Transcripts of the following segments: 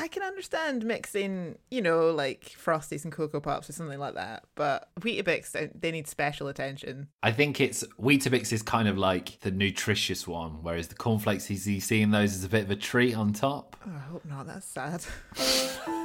I can understand mixing, you know, like Frosties and Cocoa Pops or something like that. But Weetabix, they need special attention. I think it's Weetabix is kind of like the nutritious one, whereas the cornflakes he's he's seeing those as a bit of a treat on top. Oh, I hope not. That's sad.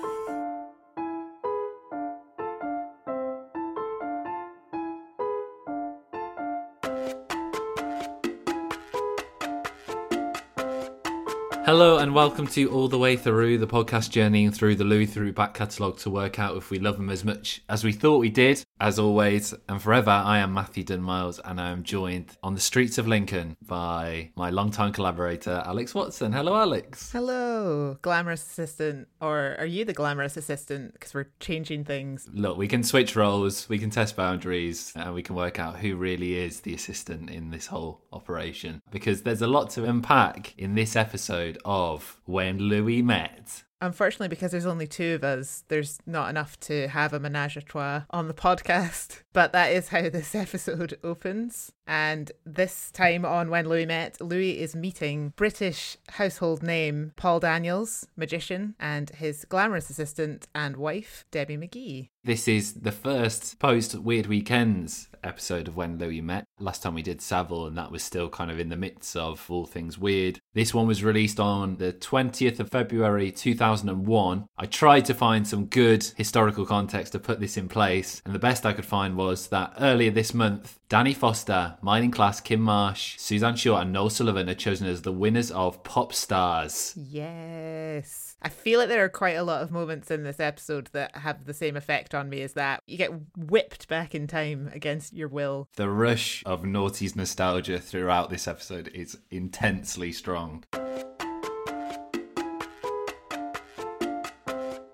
Hello and welcome to All the Way Through, the podcast journeying through the Louis Theroux back catalogue to work out if we love them as much as we thought we did. As always, and forever, I am Matthew Dunmiles and I am joined on the streets of Lincoln by my longtime collaborator, Alex Watson. Hello, Alex. Hello, glamorous assistant. Or are you the glamorous assistant? Because we're changing things. Look, we can switch roles, we can test boundaries, and we can work out who really is the assistant in this whole operation. Because there's a lot to unpack in this episode of When Louis Met. Unfortunately, because there's only two of us, there's not enough to have a menage a trois on the podcast. But that is how this episode opens. And this time on When Louis Met, Louis is meeting British household name Paul Daniels, magician, and his glamorous assistant and wife, Debbie McGee. This is the first post Weird Weekends episode of When Louis Met. Last time we did Savile, and that was still kind of in the midst of all things weird. This one was released on the 20th of February 2001. I tried to find some good historical context to put this in place, and the best I could find was that earlier this month, Danny Foster, Myleene Klass, Kym Marsh, Suzanne Shaw, and Noel Sullivan are chosen as the winners of Pop Stars. Yes. I feel like there are quite a lot of moments in this episode that have the same effect on me as that. You get whipped back in time against your will. The rush of Naughty's nostalgia throughout this episode is intensely strong.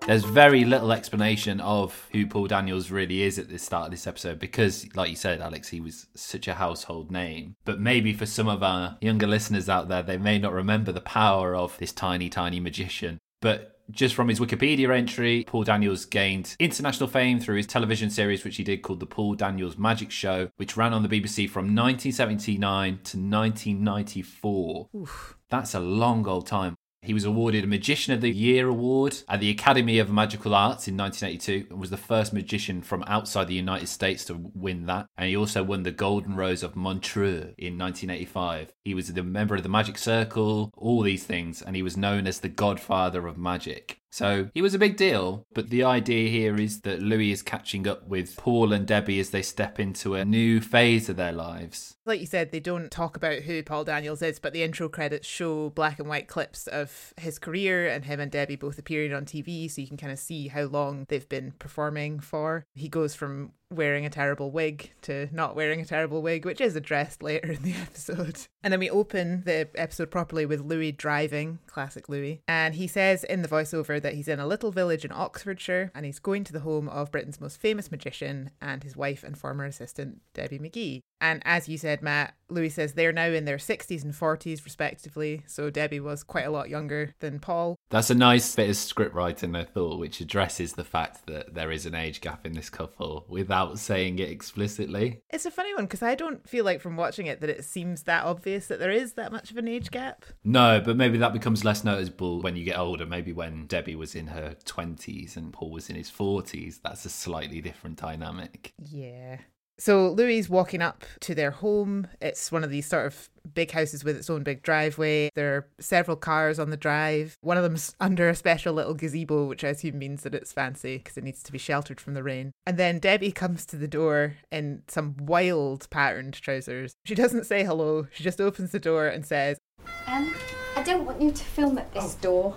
There's very little explanation of who Paul Daniels really is at the start of this episode because, like you said, Alex, he was such a household name. But maybe for some of our younger listeners out there, they may not remember the power of this tiny, tiny magician. But just from his Wikipedia entry, Paul Daniels gained international fame through his television series, which he did called The Paul Daniels Magic Show, which ran on the BBC from 1979 to 1994. Oof. That's a long old time. He was awarded a Magician of the Year award at the Academy of Magical Arts in 1982 and was the first magician from outside the United States to win that. And he also won the Golden Rose of Montreux in 1985. He was a member of the Magic Circle, all these things, and he was known as the godfather of magic. So he was a big deal, but the idea here is that Louis is catching up with Paul and Debbie as they step into a new phase of their lives. Like you said, they don't talk about who Paul Daniels is, but the intro credits show black and white clips of his career and him and Debbie both appearing on TV, so you can kind of see how long they've been performing for. He goes from wearing a terrible wig to not wearing a terrible wig, which is addressed later in the episode. And then we open the episode properly with Louis driving, classic Louis. And he says in the voiceover that he's in a little village in Oxfordshire and he's going to the home of Britain's most famous magician and his wife and former assistant, Debbie McGee. And as you said, Matt, Louis says they're now in their 60s and 40s, respectively. So Debbie was quite a lot younger than Paul. That's a nice bit of script writing, I thought, which addresses the fact that there is an age gap in this couple without saying it explicitly. It's a funny one because I don't feel like from watching it that it seems that obvious that there is that much of an age gap. No, but maybe that becomes less noticeable when you get older. Maybe when Debbie was in her 20s and Paul was in his 40s, that's a slightly different dynamic. Yeah. So Louis walking up to their home. It's one of these sort of big houses with its own big driveway. There are several cars on the drive. One of them's under a special little gazebo, which I assume means that it's fancy because it needs to be sheltered from the rain. And then Debbie comes to the door in some wild patterned trousers. She doesn't say hello, she just opens the door and says, Um, I don't want you to film at this door.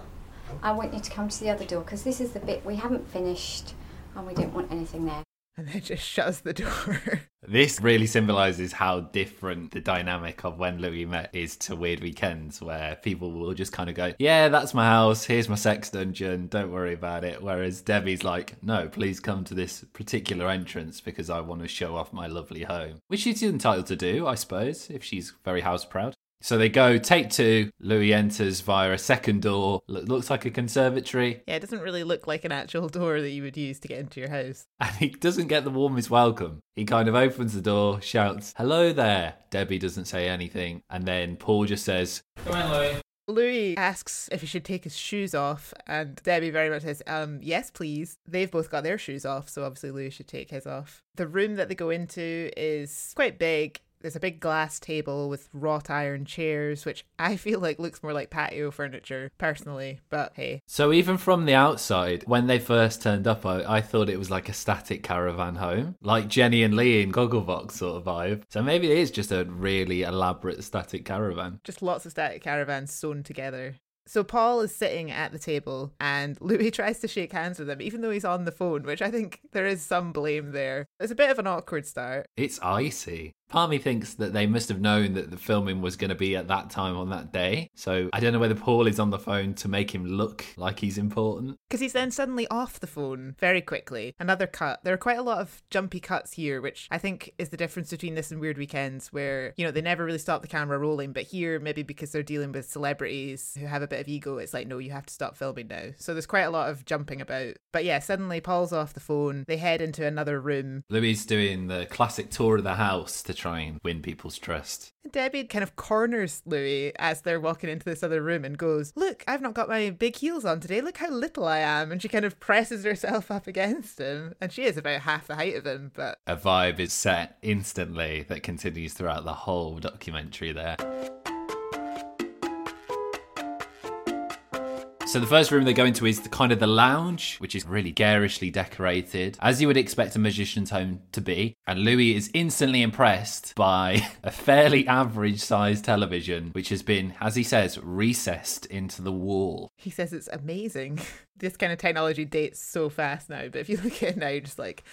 I want you to come to the other door because this is the bit we haven't finished and we don't want anything there. And then just shuts the door. This really symbolizes how different the dynamic of when Louis met is to Weird Weekends, where people will just kind of go, Yeah, that's my house. Here's my sex dungeon. Don't worry about it. Whereas Debbie's like, No, please come to this particular entrance because I want to show off my lovely home. Which she's entitled to do, I suppose, if she's very house proud. So they go, take two. Louis enters via a second door. Lo- looks like a conservatory. yeah, it doesn't really look like an actual door that you would use to get into your house. And he doesn't get the warmest welcome. He kind of opens the door, shouts, Hello there. Debbie doesn't say anything. And then Paul just says, Come in, Louis. Louis asks if he should take his shoes off, and Debbie very much says, um, yes, please. They've both got their shoes off, so obviously Louis should take his off. The room that they go into is quite big. There's a big glass table with wrought iron chairs, which I feel like looks more like patio furniture, personally, but hey. So even from the outside, when they first turned up, I, I thought it was like a static caravan home, like Jenny and Lee in Gogglebox sort of vibe. So maybe it is just a really elaborate static caravan. Just lots of static caravans sewn together. So Paul is sitting at the table and Louis tries to shake hands with him, even though he's on the phone, which I think there is some blame there. It's a bit of an awkward start. It's icy. Part of me thinks that they must have known that the filming was going to be at that time on that day. So I don't know whether Paul is on the phone to make him look like he's important. Because he's then suddenly off the phone very quickly. Another cut. There are quite a lot of jumpy cuts here, which I think is the difference between this and Weird Weekends, where, you know, they never really stop the camera rolling. But here, maybe because they're dealing with celebrities who have a bit of ego, it's like, no, you have to stop filming now. So there's quite a lot of jumping about. But yeah, suddenly Paul's off the phone. They head into another room. Louis doing the classic tour of the house to try and win people's trust. Debbie kind of corners Louis as they're walking into this other room and goes, Look, I've not got my big heels on today. Look how little I am. And she kind of presses herself up against him. And she is about half the height of him, but. A vibe is set instantly that continues throughout the whole documentary there. So the first room they go into is the kind of the lounge, which is really garishly decorated, as you would expect a magician's home to be. And Louis is instantly impressed by a fairly average sized television, which has been, as he says, recessed into the wall. He says it's amazing. this kind of technology dates so fast now, but if you look at it now, just like,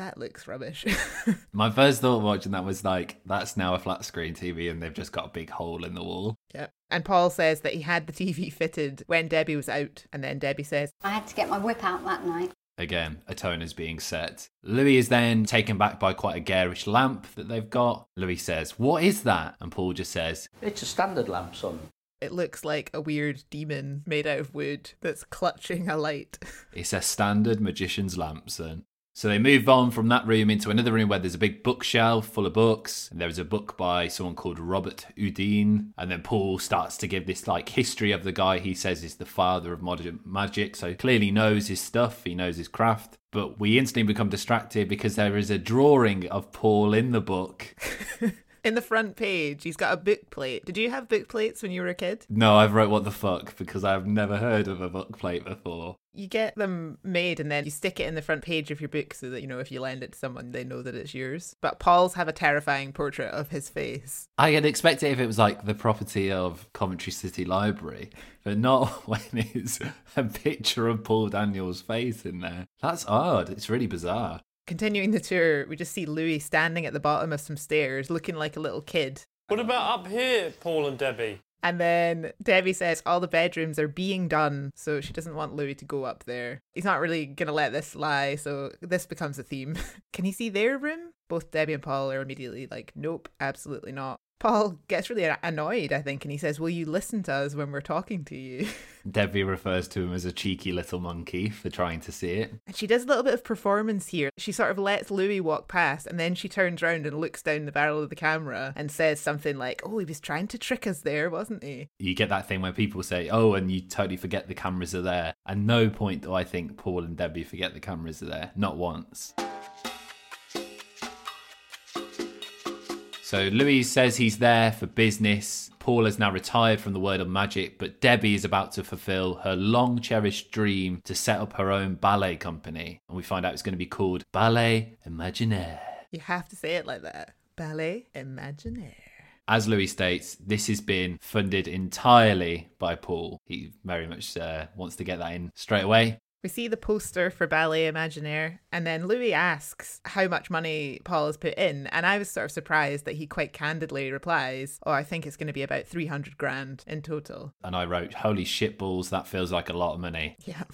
that looks rubbish. My first thought watching that was like, that's now a flat screen TV and they've just got a big hole in the wall. Yeah. And Paul says that he had the TV fitted when Debbie was out. And then Debbie says, I had to get my whip out that night. Again, a tone is being set. Louis is then taken back by quite a garish lamp that they've got. Louis says, What is that? And Paul just says, It's a standard lamp, son. It looks like a weird demon made out of wood that's clutching a light. It's a standard magician's lamp, son. So they move on from that room into another room where there's a big bookshelf full of books. And there's a book by someone called Robert Houdin. And then Paul starts to give this like history of the guy he says is the father of modern magic. So clearly knows his stuff, he knows his craft. But we instantly become distracted because there is a drawing of Paul in the book. in the front page, he's got a book plate. Did you have book plates when you were a kid? No, I've wrote what the fuck because I've never heard of a book plate before. You get them made and then you stick it in the front page of your book so that, you know, if you lend it to someone, they know that it's yours. But Paul's have a terrifying portrait of his face. I had expected if it was like the property of Coventry City Library, but not when it's a picture of Paul Daniels' face in there. That's odd. It's really bizarre. Continuing the tour, we just see Louis standing at the bottom of some stairs looking like a little kid. What about up here, Paul and Debbie? And then Debbie says all the bedrooms are being done, so she doesn't want Louis to go up there. He's not really going to let this lie, so this becomes a theme. Can he see their room? Both Debbie and Paul are immediately like, nope, absolutely not. Paul gets really annoyed, I think, and he says, Will you listen to us when we're talking to you? Debbie refers to him as a cheeky little monkey for trying to see it. And she does a little bit of performance here. She sort of lets Louis walk past, and then she turns around and looks down the barrel of the camera and says something like, Oh, he was trying to trick us there, wasn't he? You get that thing where people say, Oh, and you totally forget the cameras are there. And no point do I think Paul and Debbie forget the cameras are there. Not once. So Louis says he's there for business. Paul has now retired from the world of magic, but Debbie is about to fulfill her long cherished dream to set up her own ballet company. And we find out it's going to be called Ballet Imaginaire. You have to say it like that Ballet Imaginaire. As Louis states, this has been funded entirely by Paul. He very much uh, wants to get that in straight away. We see the poster for Ballet Imaginaire, and then Louis asks how much money Paul has put in. And I was sort of surprised that he quite candidly replies, Oh, I think it's going to be about 300 grand in total. And I wrote, Holy shit balls, that feels like a lot of money. Yeah.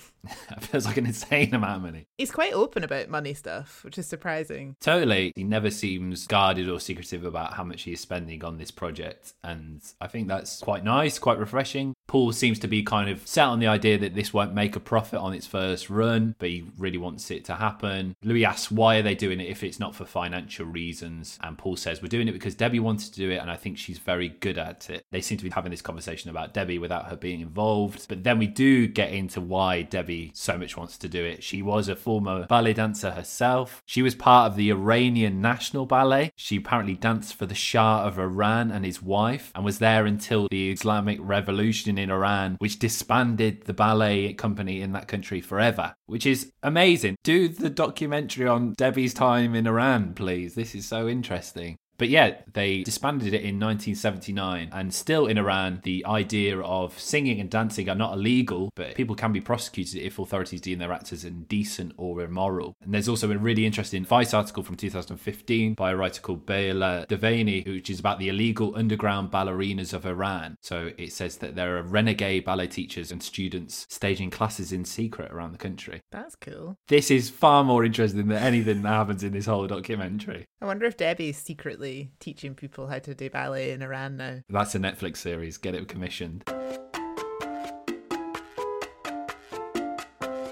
that feels like an insane amount of money. He's quite open about money stuff, which is surprising. Totally. He never seems guarded or secretive about how much he is spending on this project. And I think that's quite nice, quite refreshing. Paul seems to be kind of set on the idea that this won't make a profit on its first run, but he really wants it to happen happen. Louis asks, why are they doing it if it's not for financial reasons? And Paul says, we're doing it because Debbie wanted to do it, and I think she's very good at it. They seem to be having this conversation about Debbie without her being involved. But then we do get into why Debbie so much wants to do it. She was a former ballet dancer herself. She was part of the Iranian National Ballet. She apparently danced for the Shah of Iran and his wife and was there until the Islamic Revolution in Iran, which disbanded the ballet company in that country forever, which is amazing. Do the documentary on Debbie's time in Iran, please. This is so interesting. But yeah, they disbanded it in 1979. And still in Iran, the idea of singing and dancing are not illegal, but people can be prosecuted if authorities deem their acts as indecent or immoral. And there's also a really interesting Vice article from 2015 by a writer called Beyla Devani, which is about the illegal underground ballerinas of Iran. So it says that there are renegade ballet teachers and students staging classes in secret around the country. That's cool. This is far more interesting than anything that happens in this whole documentary. I wonder if Debbie's secretly teaching people how to do ballet in Iran now. That's a Netflix series. Get it commissioned.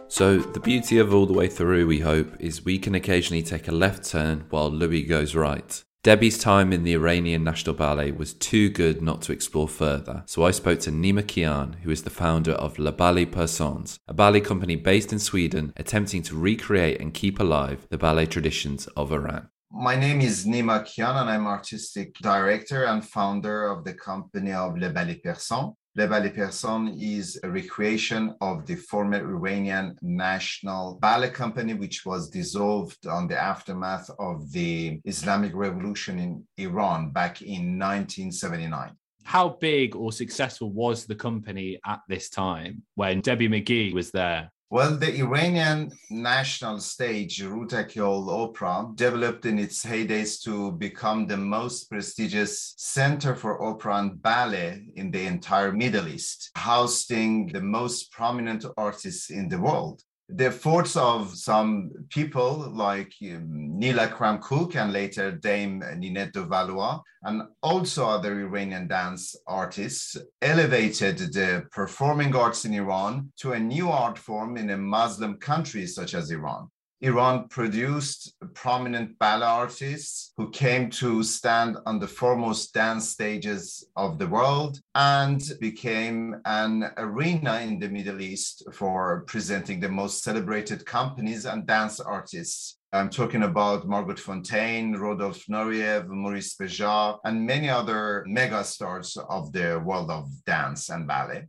So, the beauty of All the Way Through, we hope, is we can occasionally take a left turn while Louis goes right. Debbie's time in the Iranian National Ballet was too good not to explore further, so I spoke to Nima Kian, who is the founder of Le Ballet Persan, a ballet company based in Sweden attempting to recreate and keep alive the ballet traditions of Iran. My name is Nima Kian, and I'm artistic director and founder of the company of Le Ballet Persan. Le Ballet Persan is a recreation of the former Iranian National Ballet Company, which was dissolved on the aftermath of the Islamic Revolution in Iran back in 1979 how big or successful was the company at this time when Debbie McGee was there? Well, the Iranian national stage, Rudaki Hall Opera, developed in its heydays to become the most prestigious center for opera and ballet in the entire Middle East, hosting the most prominent artists in the world the efforts of some people like um, Nilla Cram Cook and later Dame Ninette de Valois, and also other Iranian dance artists, elevated the performing arts in Iran to a new art form in a Muslim country such as Iran. Iran produced prominent ballet artists who came to stand on the foremost dance stages of the world and became an arena in the Middle East for presenting the most celebrated companies and dance artists. I'm talking about Margot Fonteyn, Rodolphe Nureyev, Maurice Béjart, and many other megastars of the world of dance and ballet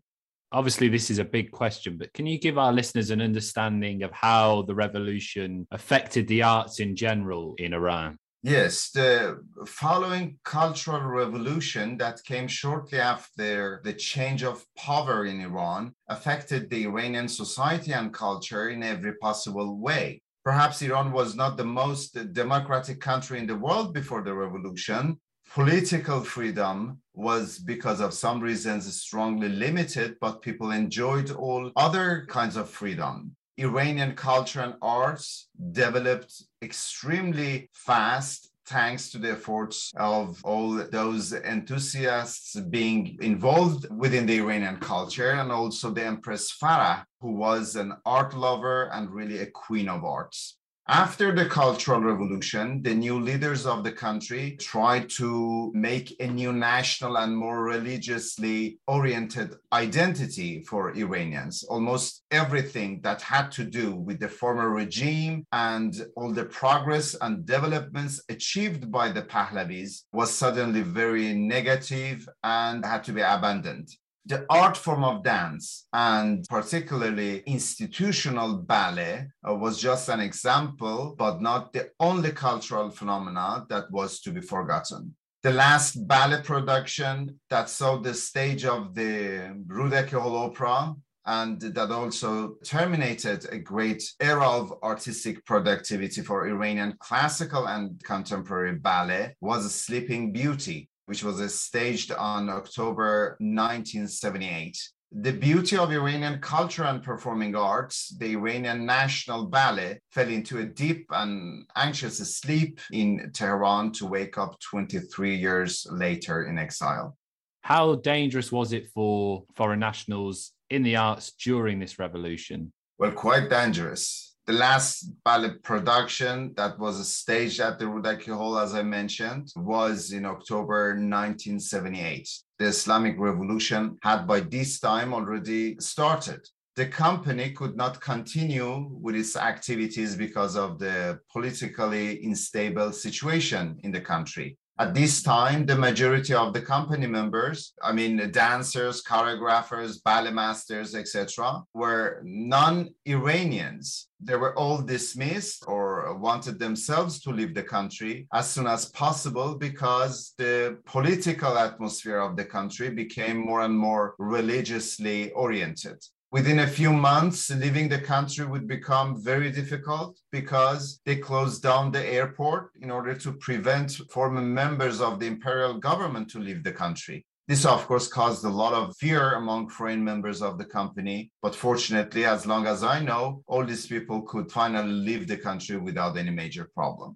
obviously this is a big question but can you give our listeners an understanding of how the revolution affected the arts in general in iran Yes, the following cultural revolution that came shortly after the change of power in Iran affected the Iranian society and culture in every possible way. Perhaps Iran was not the most democratic country in the world before the revolution, political freedom was because of some reasons strongly limited, but people enjoyed all other kinds of freedom. Iranian culture and arts developed extremely fast thanks to the efforts of all those enthusiasts being involved within the Iranian culture and also the Empress Farah, who was an art lover and really a queen of arts. After the Cultural Revolution, the new leaders of the country tried to make a new national and more religiously oriented identity for Iranians. Almost everything that had to do with the former regime and all the progress and developments achieved by the Pahlavis was suddenly very negative and had to be abandoned the art form of dance and particularly institutional ballet uh, was just an example, but not the only cultural phenomena that was to be forgotten. The last ballet production that saw the stage of the Rudaki Hall Opera and that also terminated a great era of artistic productivity for Iranian classical and contemporary ballet was Sleeping Beauty, which was staged on October 1978. The beauty of Iranian culture and performing arts, the Iranian National Ballet fell into a deep and anxious sleep in Tehran to wake up 23 years later in exile. How dangerous was it for foreign nationals in the arts during this revolution? Well, quite dangerous. The last ballet production that was staged at the Rudaki Hall, as I mentioned, was in October 1978. The Islamic Revolution had by this time already started the company could not continue with its activities because of the politically unstable situation in the country. At this time, the majority of the company members, I mean, dancers, choreographers, ballet masters, etc., were non Iranians. They were all dismissed or wanted themselves to leave the country as soon as possible because the political atmosphere of the country became more and more religiously oriented within a few months, leaving the country would become very difficult because they closed down the airport in order to prevent former members of the imperial government to leave the country. This, of course, caused a lot of fear among foreign members of the company. But fortunately, as long as I know, all these people could finally leave the country without any major problem.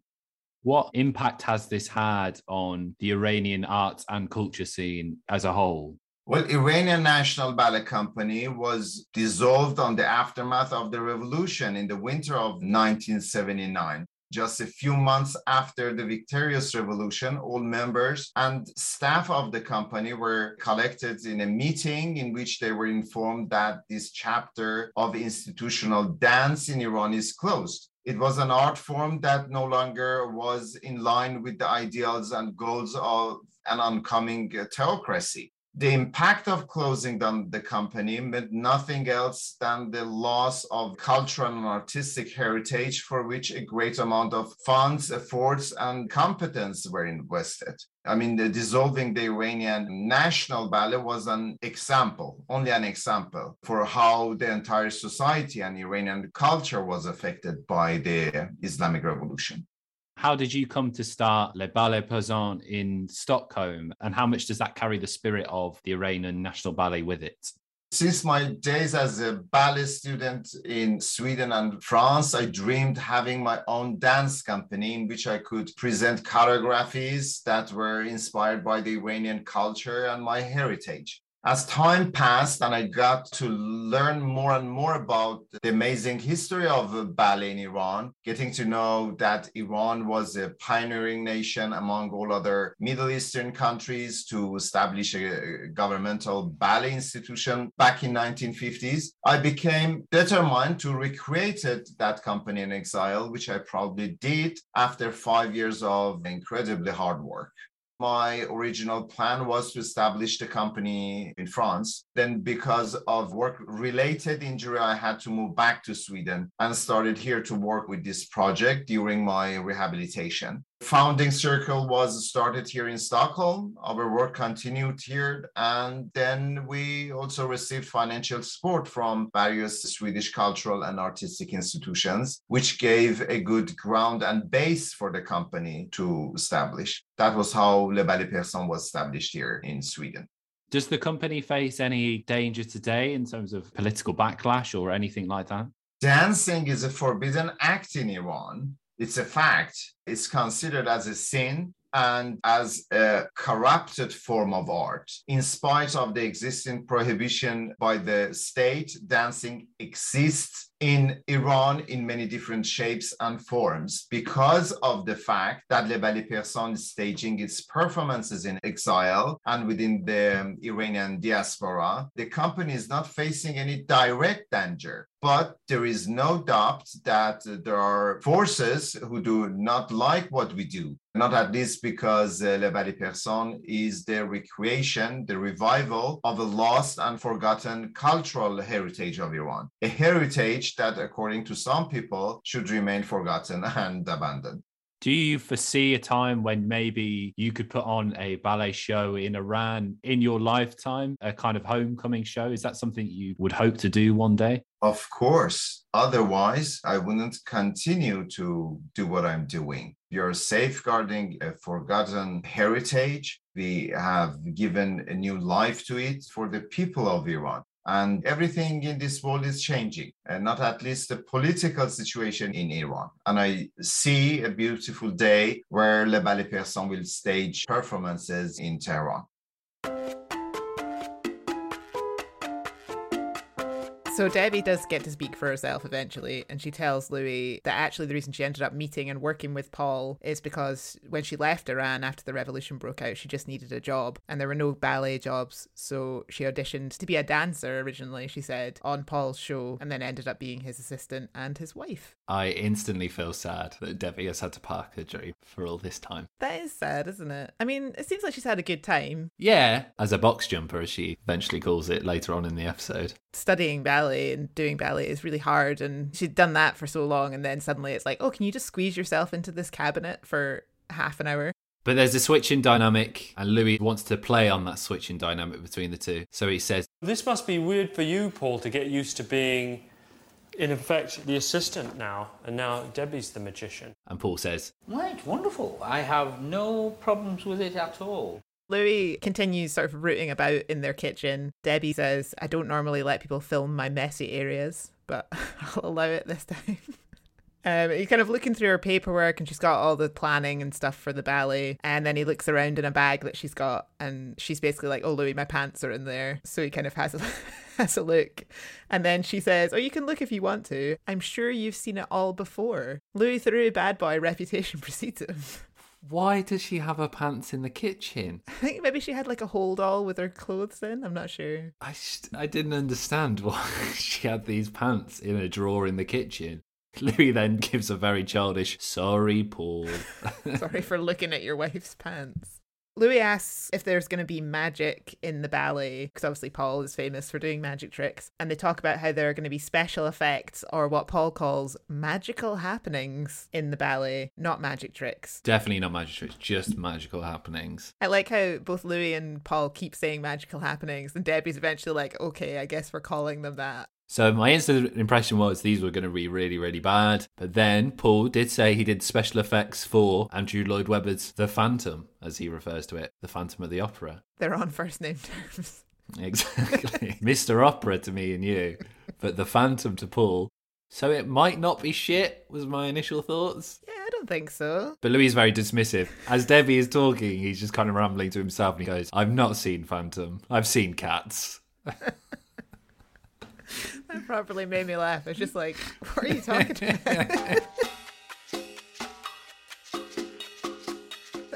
What impact has this had on the Iranian arts and culture scene as a whole? Well, Iranian National Ballet Company was dissolved on the aftermath of the revolution in the winter of 1979. Just a few months after the victorious revolution, all members and staff of the company were collected in a meeting in which they were informed that this chapter of institutional dance in Iran is closed. It was an art form that no longer was in line with the ideals and goals of an oncoming theocracy the impact of closing down the company meant nothing else than the loss of cultural and artistic heritage for which a great amount of funds, efforts, and competence were invested. I mean, the dissolving the Iranian national ballet was an example, only an example, for how the entire society and Iranian culture was affected by the Islamic Revolution. How did you come to start Le Ballet Persan in Stockholm, and how much does that carry the spirit of the Iranian National Ballet with it? Since my days as a ballet student in Sweden and France, I dreamed having my own dance company in which I could present choreographies that were inspired by the Iranian culture and my heritage as time passed and I got to learn more and more about the amazing history of ballet in Iran, getting to know that Iran was a pioneering nation among all other Middle Eastern countries to establish a governmental ballet institution back in 1950s, I became determined to recreate that company in exile, which I probably did after five years of incredibly hard work my original plan was to establish the company in France. Then, because of work related injury, I had to move back to Sweden and started here to work with this project during my rehabilitation. Founding Circle was started here in Stockholm. Our work continued here. And then we also received financial support from various Swedish cultural and artistic institutions, which gave a good ground and base for the company to establish. That was how Le Ballet Persan was established here in Sweden. Does the company face any danger today in terms of political backlash or anything like that? Dancing is a forbidden act in Iran it's a fact. It's considered as a sin and as a corrupted form of art. In spite of the existing prohibition by the state, dancing exists in Iran in many different shapes and forms because of the fact that Le Ballet Persan is staging its performances in exile and within the Iranian diaspora. The company is not facing any direct danger. But there is no doubt that there are forces who do not like what we do, not at least because uh, Le Ballet Persan is the recreation, the revival of a lost and forgotten cultural heritage of Iran, a heritage that, according to some people, should remain forgotten and abandoned. Do you foresee a time when maybe you could put on a ballet show in Iran in your lifetime, a kind of homecoming show? Is that something you would hope to do one day? Of course. Otherwise, I wouldn't continue to do what I'm doing. You're safeguarding a forgotten heritage. We have given a new life to it for the people of Iran. And everything in this world is changing, and not at least the political situation in Iran. And I see a beautiful day where Le Ballet Persan will stage performances in Tehran. So Debbie does get to speak for herself eventually, and she tells Louis that actually the reason she ended up meeting and working with Paul is because when she left Iran after the revolution broke out, she just needed a job, and there were no ballet jobs, so she auditioned to be a dancer originally, she said, on Paul's show, and then ended up being his assistant and his wife. I instantly feel sad that Debbie has had to park her dream for all this time. That is sad, isn't it? I mean, it seems like she's had a good time Yeah, as a box jumper, as she eventually calls it later on in the episode. studying ballet and doing ballet is really hard and she'd done that for so long and then suddenly it's like oh can you just squeeze yourself into this cabinet for half an hour But there's a switching dynamic, and Louis wants to play on that switching dynamic between the two. So he says, This must be weird for you, Paul, to get used to being, in effect, the assistant now, and now Debbie's the magician. and Paul says, Right, wonderful. I have no problems with it at all. Louis continues sort of rooting about in their kitchen debbie says i don't normally let people film my messy areas but i'll allow it this time Um, he's kind of looking through her paperwork and she's got all the planning and stuff for the ballet. And then he looks around in a bag that she's got and she's basically like, Oh, Louis, my pants are in there. So he kind of has a, has a look. And then she says, Oh, you can look if you want to. I'm sure you've seen it all before. Louis Theroux, bad boy, reputation precedes him. Why does she have her pants in the kitchen? I think maybe she had like a hold all with her clothes in. I'm not sure. I, just, I didn't understand why she had these pants in a drawer in the kitchen. Louis then gives a very childish, sorry, Paul. Sorry for looking at your wife's pants. Louis asks if there's going to be magic in the ballet, because obviously Paul is famous for doing magic tricks. And they talk about how there are going to be special effects, or what Paul calls magical happenings in the ballet, not magic tricks. Definitely not magic tricks, just magical happenings. I like how both Louis and Paul keep saying magical happenings, and Debbie's eventually like, okay, I guess we're calling them that. So my instant impression was these were going to be really, really bad. But then Paul did say he did special effects for Andrew Lloyd Webber's The Phantom, as he refers to it, The Phantom of the Opera. They're on first name terms. Exactly. Mr. Opera to me and you, but The Phantom to Paul. So it might not be shit, was my initial thoughts. Yeah, I don't think so. But Louis is very dismissive. As Debbie is talking, he's just kind of rambling to himself and he goes, I've not seen Phantom. I've seen cats. That properly made me laugh. It's just like, what are you talking about?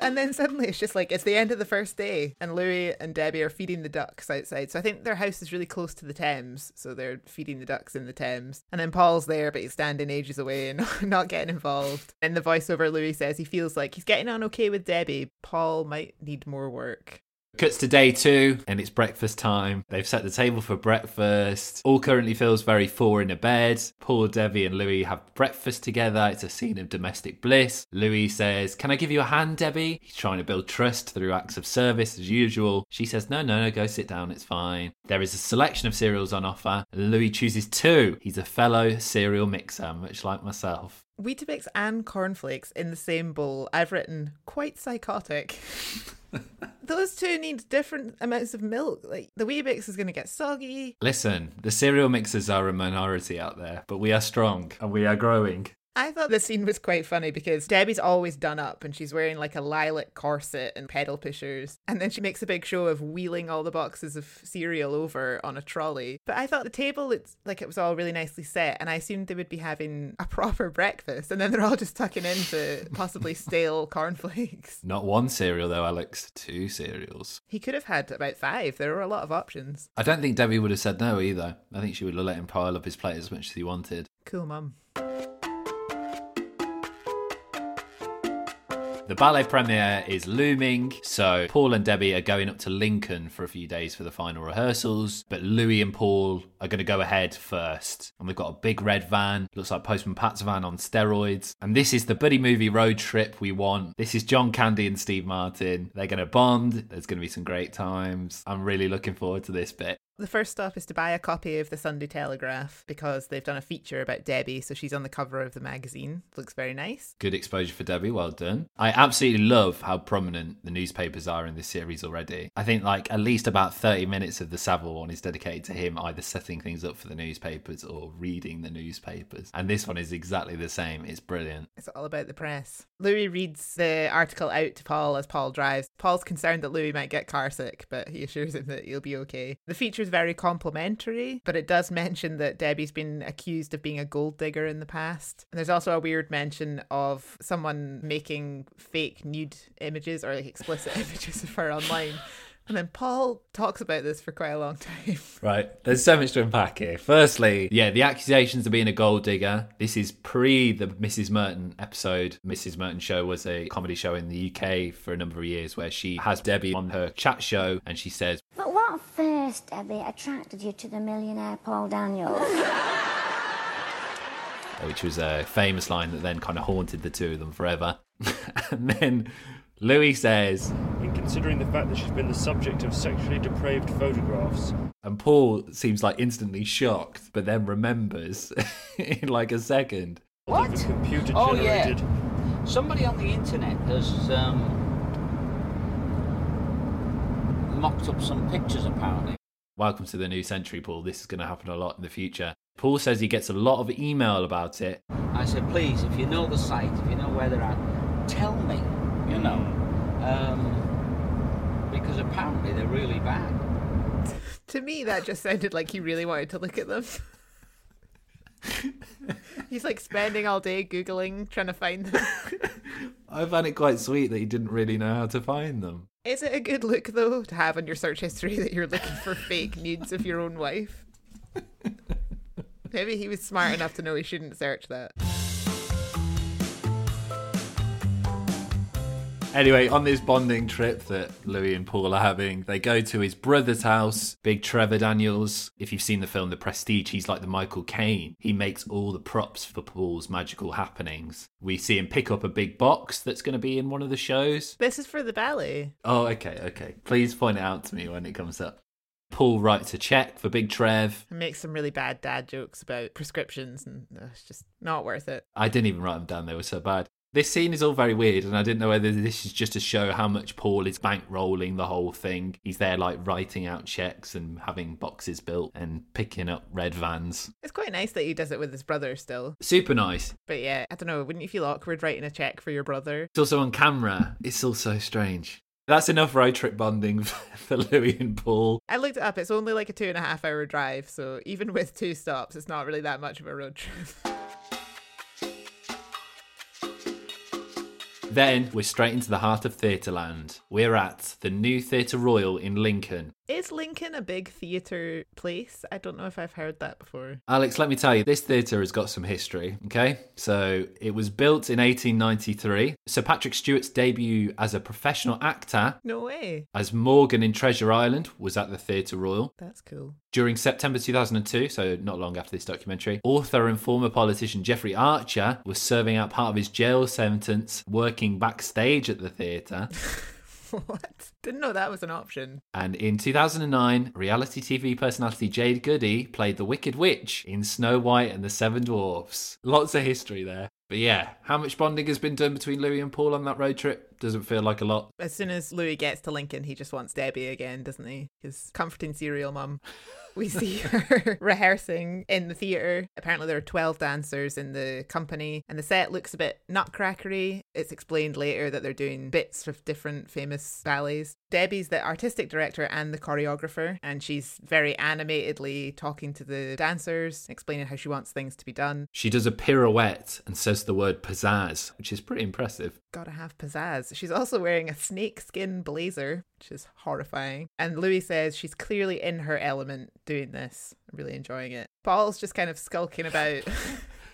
and then suddenly it's just like it's the end of the first day, and Louis and Debbie are feeding the ducks outside. So I think their house is really close to the Thames, so they're feeding the ducks in the Thames. And then Paul's there, but he's standing ages away and not getting involved. In the voiceover, Louis says he feels like he's getting on okay with Debbie. Paul might need more work. Cuts to day two, and it's breakfast time. They've set the table for breakfast. All currently feels very four in a bed. Poor Debbie, and Louis have breakfast together. It's a scene of domestic bliss. Louis says, Can I give you a hand, Debbie? He's trying to build trust through acts of service as usual. She says, No, no, no, go sit down, it's fine. There is a selection of cereals on offer. Louis chooses two. He's a fellow cereal mixer, much like myself. Weetabix and cornflakes in the same bowl. I've written quite psychotic. Those two need different amounts of milk. Like the wee Weetabix is going to get soggy. Listen, the cereal mixers are a minority out there, but we are strong and we are growing. I thought the scene was quite funny because Debbie's always done up and she's wearing like a lilac corset and pedal pushers. And then she makes a big show of wheeling all the boxes of cereal over on a trolley. But I thought the table, it's like it was all really nicely set. And I assumed they would be having a proper breakfast. And then they're all just tucking into possibly stale cornflakes. Not one cereal though, Alex. Two cereals. He could have had about five. There were a lot of options. I don't think Debbie would have said no either. I think she would have let him pile up his plate as much as he wanted. Cool, mum. The ballet premiere is looming, so Paul and Debbie are going up to Lincoln for a few days for the final rehearsals, but Louis and Paul are going to go ahead first. And we've got a big red van, looks like Postman Pat's van on steroids. And this is the buddy movie road trip we want. This is John Candy and Steve Martin. They're going to bond, there's going to be some great times. I'm really looking forward to this bit. The first stop is to buy a copy of the Sunday Telegraph because they've done a feature about Debbie, so she's on the cover of the magazine. Looks very nice. Good exposure for Debbie, well done. I absolutely love how prominent the newspapers are in this series already. I think like at least about 30 minutes of the Savile one is dedicated to him either setting things up for the newspapers or reading the newspapers. And this one is exactly the same. It's brilliant. It's all about the press. Louis reads the article out to Paul as Paul drives. Paul's concerned that Louis might get carsick, but he assures him that he'll be okay. The feature is very complimentary, but it does mention that Debbie's been accused of being a gold digger in the past. And there's also a weird mention of someone making fake nude images or like explicit images of her online. And then Paul talks about this for quite a long time. Right. There's so much to unpack here. Firstly, yeah, the accusations of being a gold digger. This is pre the Mrs. Merton episode. Mrs. Merton show was a comedy show in the UK for a number of years where she has Debbie on her chat show and she says, But what first, Debbie, attracted you to the millionaire Paul Daniels? which was a famous line that then kind of haunted the two of them forever. and then Louis says, In considering the fact that she's been the subject of sexually depraved photographs, and Paul seems like instantly shocked, but then remembers in like a second. What? the computer Oh, yeah. generated. Somebody on the internet has um, mocked up some pictures, apparently. Welcome to the new century, Paul. This is going to happen a lot in the future. Paul says he gets a lot of email about it. I said, please, if you know the site, if you know where they're at, tell me, you know. Um, because apparently they're really bad. To me, that just sounded like he really wanted to look at them. He's like spending all day Googling, trying to find them. I found it quite sweet that he didn't really know how to find them. Is it a good look, though, to have on your search history that you're looking for fake nudes of your own wife? Maybe he was smart enough to know he shouldn't search that. Anyway, on this bonding trip that Louis and Paul are having, they go to his brother's house, Big Trevor Daniels. If you've seen the film The Prestige, he's like the Michael Caine. He makes all the props for Paul's magical happenings. We see him pick up a big box that's going to be in one of the shows. This is for the ballet. Oh, okay, okay. Please point it out to me when it comes up. Paul writes a check for Big Trev. And makes some really bad dad jokes about prescriptions, and uh, it's just not worth it. I didn't even write them down, they were so bad. This scene is all very weird, and I didn't know whether this is just to show how much Paul is bankrolling the whole thing. He's there, like, writing out checks and having boxes built and picking up red vans. It's quite nice that he does it with his brother still. Super nice. But yeah, I don't know, wouldn't you feel awkward writing a check for your brother? It's also on camera. It's all so strange. That's enough road trip bonding for Louis and Paul. I looked it up, it's only like a two and a half hour drive, so even with two stops, it's not really that much of a road trip. Then we're straight into the heart of Theatreland. We're at the new Theatre Royal in Lincoln. Is Lincoln a big theatre place? I don't know if I've heard that before. Alex, let me tell you, this theatre has got some history, okay? So it was built in 1893. Sir Patrick Stewart's debut as a professional actor No way. as Morgan in Treasure Island was at the Theatre Royal. That's cool. During September 2002, so not long after this documentary, author and former politician Jeffrey Archer was serving out part of his jail sentence working backstage at the theatre. what? Didn't know that was an option. And in 2009, reality TV personality Jade Goody played the Wicked Witch in Snow White and the Seven Dwarfs. Lots of history there. But yeah, how much bonding has been done between Louis and Paul on that road trip? Doesn't feel like a lot. As soon as Louis gets to Lincoln, he just wants Debbie again, doesn't he? His comforting cereal mum. We see her rehearsing in the theatre. Apparently, there are 12 dancers in the company, and the set looks a bit nutcrackery. It's explained later that they're doing bits of different famous ballets. Debbie's the artistic director and the choreographer, and she's very animatedly talking to the dancers, explaining how she wants things to be done. She does a pirouette and says the word pizzazz, which is pretty impressive. Gotta have pizzazz. She's also wearing a snakeskin blazer, which is horrifying. And Louis says she's clearly in her element doing this. Really enjoying it. Paul's just kind of skulking about.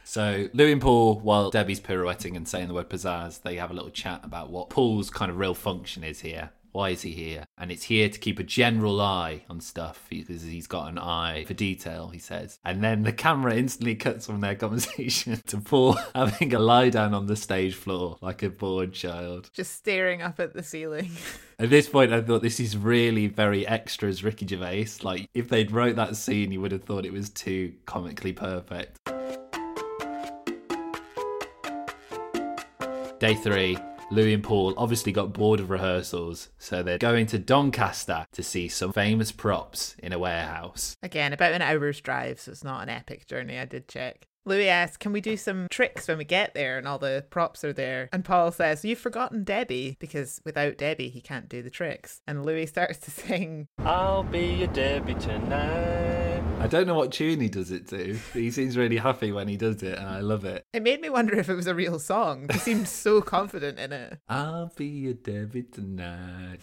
So Louis and Paul, while Debbie's pirouetting and saying the word pizzazz, they have a little chat about what Paul's kind of real function is here. Why is he here? And it's here to keep a general eye on stuff because he's got an eye for detail, he says. And then the camera instantly cuts from their conversation to Paul having a lie down on the stage floor like a bored child. just staring up at the ceiling. At this point, I thought this is really very extra as Ricky Gervais. Like, if they'd wrote that scene, you would have thought it was too comically perfect. Day three, Louis and Paul obviously got bored of rehearsals, so they're going to Doncaster to see some famous props in a warehouse. Again, about an hour's drive, so it's not an epic journey. I did check. Louis asks, Can we do some tricks when we get there and all the props are there? And Paul says, You've forgotten Debbie because without Debbie, he can't do the tricks. And Louis starts to sing, I'll be your Debbie tonight. I don't know what tune he does it to. He seems really happy when he does it, and I love it. It made me wonder if it was a real song. He seemed so confident in it. I'll be your David tonight.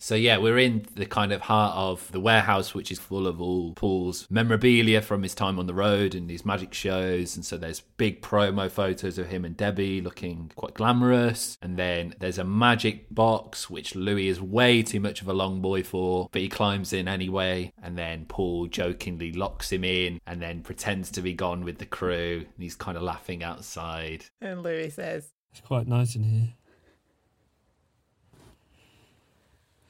So yeah, we're in the kind of heart of the warehouse, which is full of all Paul's memorabilia from his time on the road and his magic shows. And so there's big promo photos of him and Debbie looking quite glamorous. And then there's a magic box, which Louis is way too much of a long boy for, but he climbs in anyway. And then Paul jokingly locks him in and then pretends to be gone with the crew. And he's kind of laughing outside. And Louis says, It's quite nice in here.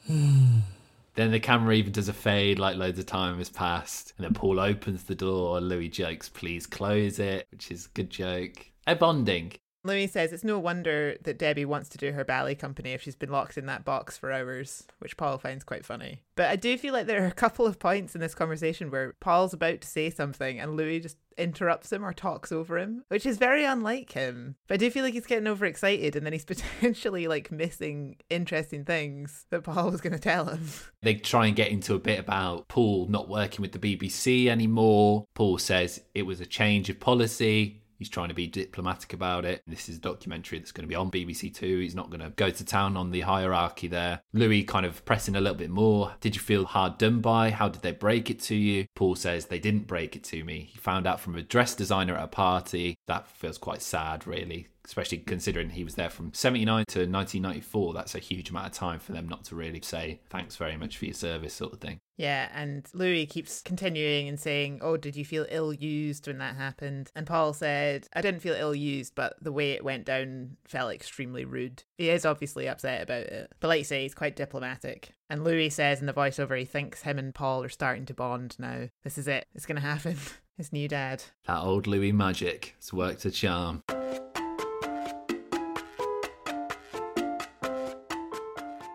Then the camera even does a fade like loads of time has passed. And then Paul opens the door. Louis jokes, please close it, which is a good joke. A bonding. Louis says it's no wonder that Debbie wants to do her ballet company if she's been locked in that box for hours, which Paul finds quite funny. But I do feel like there are a couple of points in this conversation where Paul's about to say something and Louis just interrupts him or talks over him, which is very unlike him. But I do feel like he's getting overexcited and then he's potentially like missing interesting things that Paul was going to tell him. They try and get into a bit about Paul not working with the BBC anymore. Paul says it was a change of policy. He's trying to be diplomatic about it. This is a documentary that's going to be on BBC Two. He's not going to go to town on the hierarchy there. Louis kind of pressing a little bit more. Did you feel hard done by? How did they break it to you? Paul says they didn't break it to me. He found out from a dress designer at a party. That feels quite sad, really especially considering he was there from 79 to 1994. That's a huge amount of time for them not to really say thanks very much for your service, sort of thing. Yeah, and Louis keeps continuing and saying, Oh, did you feel ill used when that happened? And Paul said, I didn't feel ill used, but the way it went down felt extremely rude. He is obviously upset about it, but like you say, he's quite diplomatic. And Louis says in the voiceover he thinks him and Paul are starting to bond now. This is it, it's going to happen. His new dad. That old Louis magic has worked a charm.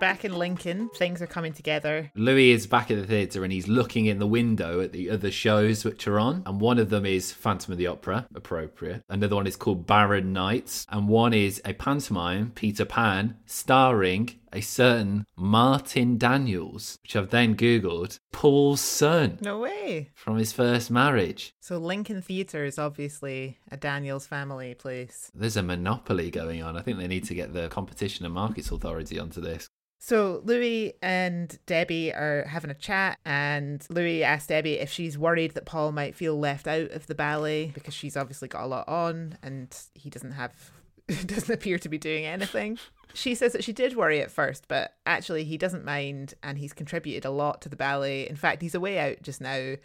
Back in Lincoln, things are coming together. Louis is back at the theatre and he's looking in the window at the other shows which are on. And one of them is Phantom of the Opera, appropriate. Another one is called Barron Knights. And one is a pantomime, Peter Pan, starring a certain Martin Daniels, which I've then Googled, Paul's son. No way. From his first marriage. So Lincoln Theatre is obviously a Daniels family place. There's a monopoly going on. I think they need to get the Competition and Markets Authority onto this. So Louis and Debbie are having a chat, and Louis asks Debbie if she's worried that Paul might feel left out of the ballet because she's obviously got a lot on and he doesn't have doesn't appear to be doing anything. She says that she did worry at first, but actually he doesn't mind and he's contributed a lot to the ballet. In fact, he's away out just now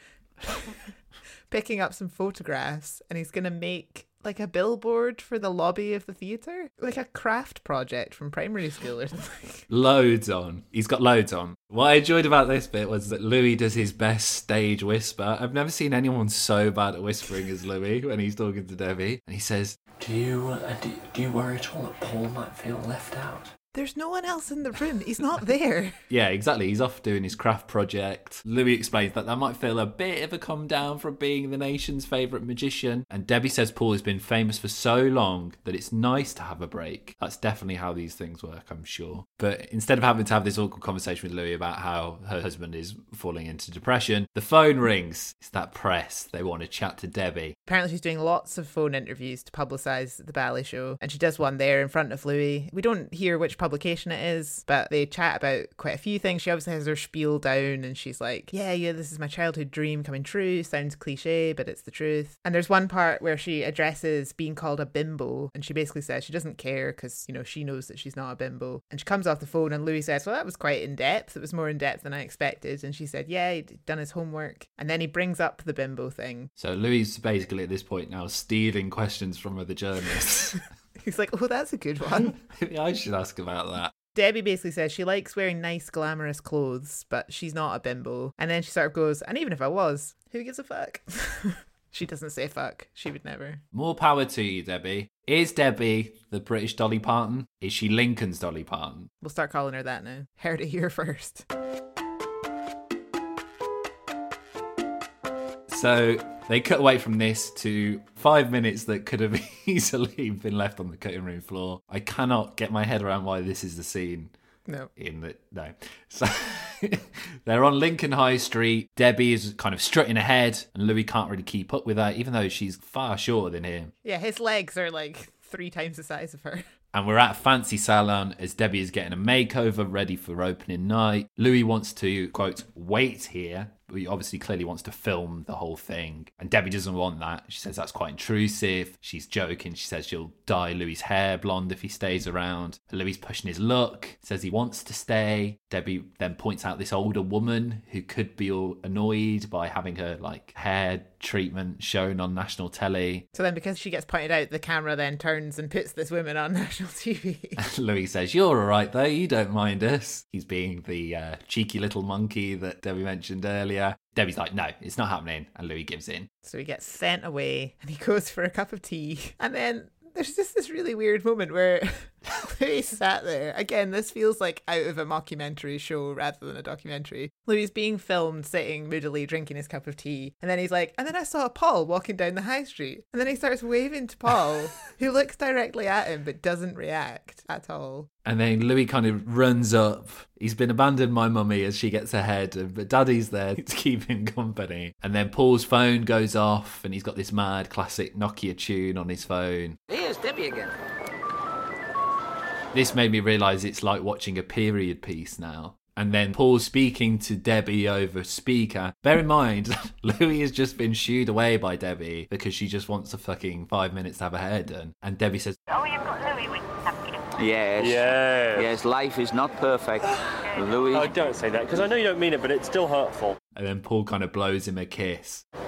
picking up some photographs and he's going to make like a billboard for the lobby of the theatre, like a craft project from primary school or something. Loads on. He's got loads on. What I enjoyed about this bit was that Louis does his best stage whisper. I've never seen anyone so bad at whispering as Louis when he's talking to Debbie, and he says, "Do you uh, do, do you worry at all that Paul might feel left out?" There's no one else in the room. He's not there. yeah, exactly. He's off doing his craft project. Louis explains that that might feel a bit of a come down from being the nation's favourite magician. And Debbie says Paul has been famous for so long that it's nice to have a break. That's definitely how these things work, I'm sure. But instead of having to have this awkward conversation with Louis about how her husband is falling into depression, the phone rings. It's that press. They want to chat to Debbie. Apparently, she's doing lots of phone interviews to publicise the ballet show. And she does one there in front of Louis. We don't hear which publication it is, but they chat about quite a few things. She obviously has her spiel down and she's like, Yeah, yeah, this is my childhood dream coming true. Sounds cliche, but it's the truth. And there's one part where she addresses being called a bimbo and she basically says she doesn't care because, you know, she knows that she's not a bimbo. And she comes off the phone and Louis says, Well, that was quite in depth. It was more in depth than I expected. And she said, Yeah, he'd done his homework. And then he brings up the bimbo thing. So Louis is basically at this point now stealing questions from other journalists. He's like, Oh, that's a good one. Maybe I should ask about that. Debbie basically says she likes wearing nice, glamorous clothes, but she's not a bimbo. And then she sort of goes, and even if I was, who gives a fuck? she doesn't say fuck. She would never. More power to you, Debbie. Is Debbie the British Dolly Parton? Is she Lincoln's Dolly Parton? We'll start calling her that now. Heard it here first. So They cut away from this to five minutes that could have easily been left on the cutting room floor. I cannot get my head around why this is the scene. No. In the no. So they're on Lincoln High Street. Debbie is kind of strutting ahead, and Louis can't really keep up with her, even though she's far shorter than him. Yeah, his legs are like three times the size of her. And we're at a fancy salon as Debbie is getting a makeover ready for opening night. Louis wants to, quote, wait here. He obviously clearly wants to film the whole thing. And Debbie doesn't want that. She says that's quite intrusive. She's joking. She says she'll dye Louis' hair blonde if he stays around. Louis pushing his luck, says he wants to stay. Debbie then points out this older woman who could be all annoyed by having her like hair treatment shown on national telly. So then, because she gets pointed out, the camera then turns and puts this woman on national TV. Louis says, You're all right, though. You don't mind us. He's being the uh, cheeky little monkey that Debbie mentioned earlier. Uh, Debbie's like, No, it's not happening. And Louis gives in. So he gets sent away and he goes for a cup of tea. And then there's just this really weird moment where Louis sat there. Again, this feels like out of a mockumentary show rather than a documentary. Louis is being filmed sitting moodily drinking his cup of tea. And then he's like, and then I saw Paul walking down the high street. And then he starts waving to Paul, who looks directly at him but doesn't react at all. And then Louis kind of runs up. He's been abandoned by mummy as she gets ahead, but daddy's there to keep him company. And then Paul's phone goes off, and he's got this mad classic Nokia tune on his phone. Here's Debbie again. This made me realise it's like watching a period piece now. And then Paul's speaking to Debbie over speaker. Bear in mind, Louis has just been shooed away by Debbie because she just wants a fucking five minutes to have her hair done. And Debbie says, Oh, you've got Louis with you." Yes. Yes. Yes, life is not perfect. Louis. Oh, don't say that, because I know you don't mean it, but it's still hurtful. and then Paul kind of blows him a kiss.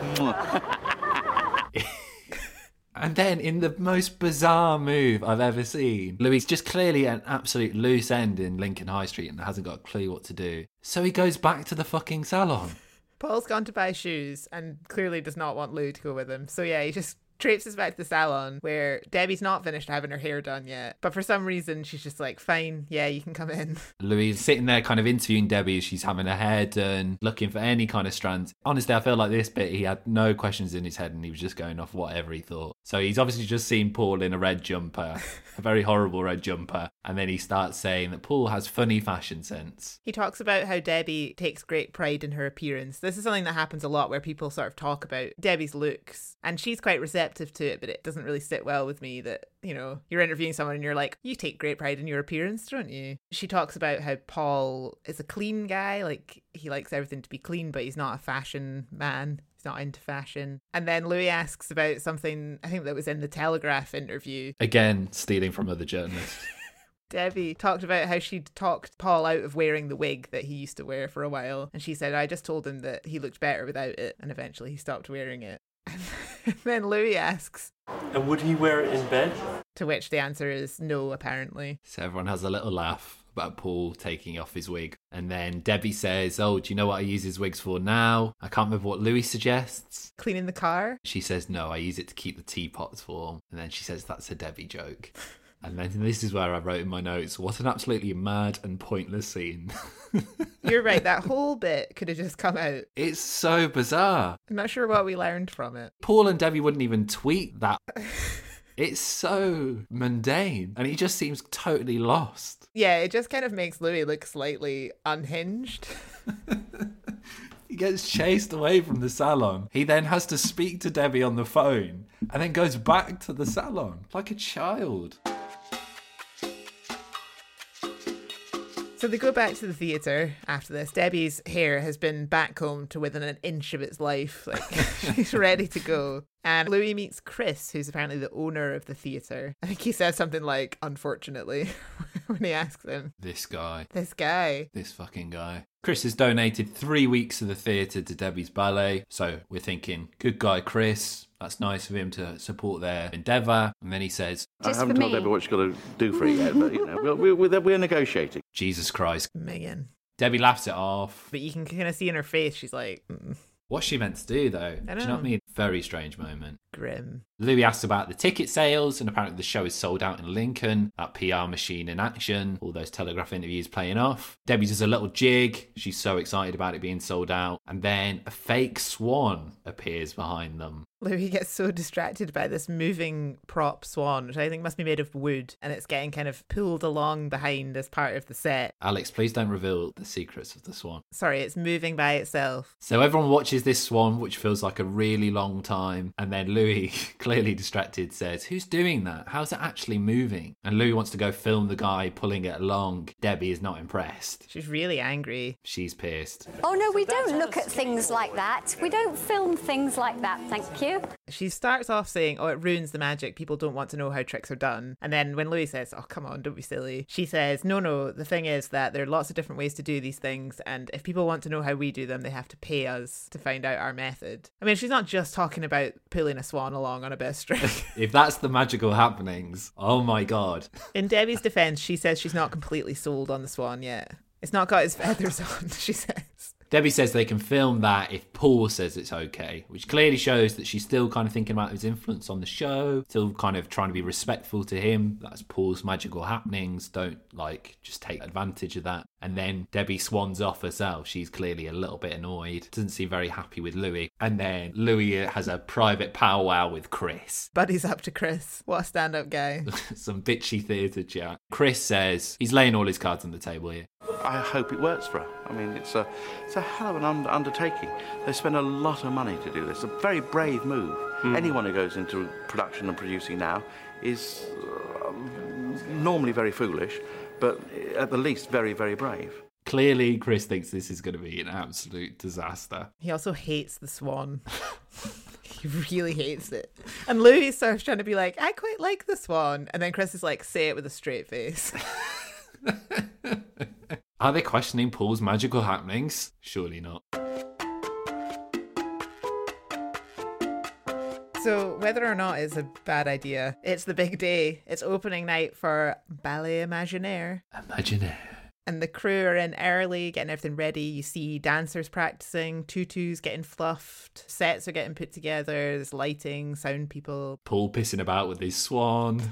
And then, in the most bizarre move I've ever seen, Louis just clearly an absolute loose end in Lincoln High Street and hasn't got a clue what to do. So he goes back to the fucking salon. Paul's gone to buy shoes and clearly does not want Lou to go with him. So yeah, he just traipses back to the salon where Debbie's not finished having her hair done yet. But for some reason, she's just like, fine, yeah, you can come in. Louis is sitting there kind of interviewing Debbie as she's having her hair done, looking for any kind of strands. Honestly, I feel like this bit, he had no questions in his head and he was just going off whatever he thought. So he's obviously just seen Paul in a red jumper, a very horrible red jumper. And then he starts saying that Paul has funny fashion sense. He talks about how Debbie takes great pride in her appearance. This is something that happens a lot where people sort of talk about Debbie's looks, and she's quite receptive to it, but it doesn't really sit well with me that, you know, you're interviewing someone and you're like, you take great pride in your appearance, don't you? She talks about how Paul is a clean guy, like he likes everything to be clean, but he's not a fashion man. He's not into fashion. And then Louis asks about something, I think that was in the Telegraph interview. Again, stealing from other journalists. Debbie talked about how she'd talked Paul out of wearing the wig that he used to wear for a while. And she said, I just told him that he looked better without it. And eventually he stopped wearing it. And then Louis asks, And would he wear it in bed? to which the answer is no, apparently. So everyone has a little laugh about Paul taking off his wig. And then Debbie says, Oh, do you know what I use his wigs for now? I can't remember what Louis suggests. Cleaning the car? She says, No, I use it to keep the teapots warm. And then she says, That's a Debbie joke. And then this is where I wrote in my notes, What an absolutely mad and pointless scene. You're right, that whole bit could have just come out. it's so bizarre. I'm not sure what we learned from it. Paul and Debbie wouldn't even tweet that. It's so mundane. And he just seems totally lost. Yeah, it just kind of makes Louis look slightly unhinged. He gets chased away from the salon. He then has to speak to Debbie on the phone and then goes back to the salon like a child. So they go back to the theatre after this. Debbie's hair has been backcombed to within an inch of its life. Like she's ready to go. And Louis meets Chris, who's apparently the owner of the theatre. I think he says something like, unfortunately, when he asks him. This guy. This guy. This fucking guy. Chris has donated three weeks of the theatre to Debbie's ballet. So we're thinking, good guy, Chris. That's nice of him to support their endeavour. And then he says, I haven't told Debbie what she's got to do for it yet, but you know, we're, we're, we're negotiating. Jesus Christ. Megan. Debbie laughs it off. But you can kind of see in her face, she's like, mm, What's she meant to do though? I Do you know what I mean? Very strange moment. grim. Louis asks about the ticket sales, and apparently the show is sold out in Lincoln. That PR machine in action, all those Telegraph interviews playing off. Debbie does a little jig. She's so excited about it being sold out. And then a fake swan appears behind them. Louis gets so distracted by this moving prop swan, which I think must be made of wood, and it's getting kind of pulled along behind as part of the set. Alex, please don't reveal the secrets of the swan. Sorry, it's moving by itself. So everyone watches this swan, which feels like a really long time, and then Louis, clearly distracted, says, Who's doing that? How's it actually moving? And Louis wants to go film the guy pulling it along. Debbie is not impressed. She's really angry. She's pissed. Oh no, we don't look at things like that. We don't film things like that, thank you. She starts off saying, Oh, it ruins the magic. People don't want to know how tricks are done. And then when Louis says, Oh, come on, don't be silly, she says, No, no, the thing is that there are lots of different ways to do these things. And if people want to know how we do them, they have to pay us to find out our method. I mean, she's not just talking about pulling a swan along on a bit of if that's the magical happenings, oh my god. In Debbie's defense, she says she's not completely sold on the swan yet. It's not got its feathers on, she says. Debbie says they can film that if Paul says it's okay, which clearly shows that she's still kind of thinking about his influence on the show, still kind of trying to be respectful to him. That's Paul's magical happenings. Don't like just take advantage of that. And then Debbie swans off herself. She's clearly a little bit annoyed, doesn't seem very happy with Louis. And then Louis has a private powwow with Chris. Buddy's up to Chris. What a stand up guy. Some bitchy theatre chat. Chris says he's laying all his cards on the table here. I hope it works for her. I mean, it's a, it's a hell of an un- undertaking. They spend a lot of money to do this. A very brave move. Hmm. Anyone who goes into production and producing now is uh, normally very foolish, but at the least very, very brave. Clearly, Chris thinks this is going to be an absolute disaster. He also hates the swan. he really hates it. And Louis starts trying to be like, I quite like the swan. And then Chris is like, say it with a straight face. Are they questioning Paul's magical happenings? Surely not. So, whether or not it's a bad idea, it's the big day. It's opening night for Ballet Imaginaire. Imaginaire. And the crew are in early, getting everything ready. You see dancers practicing, tutus getting fluffed, sets are getting put together, there's lighting, sound people. Paul pissing about with his swan.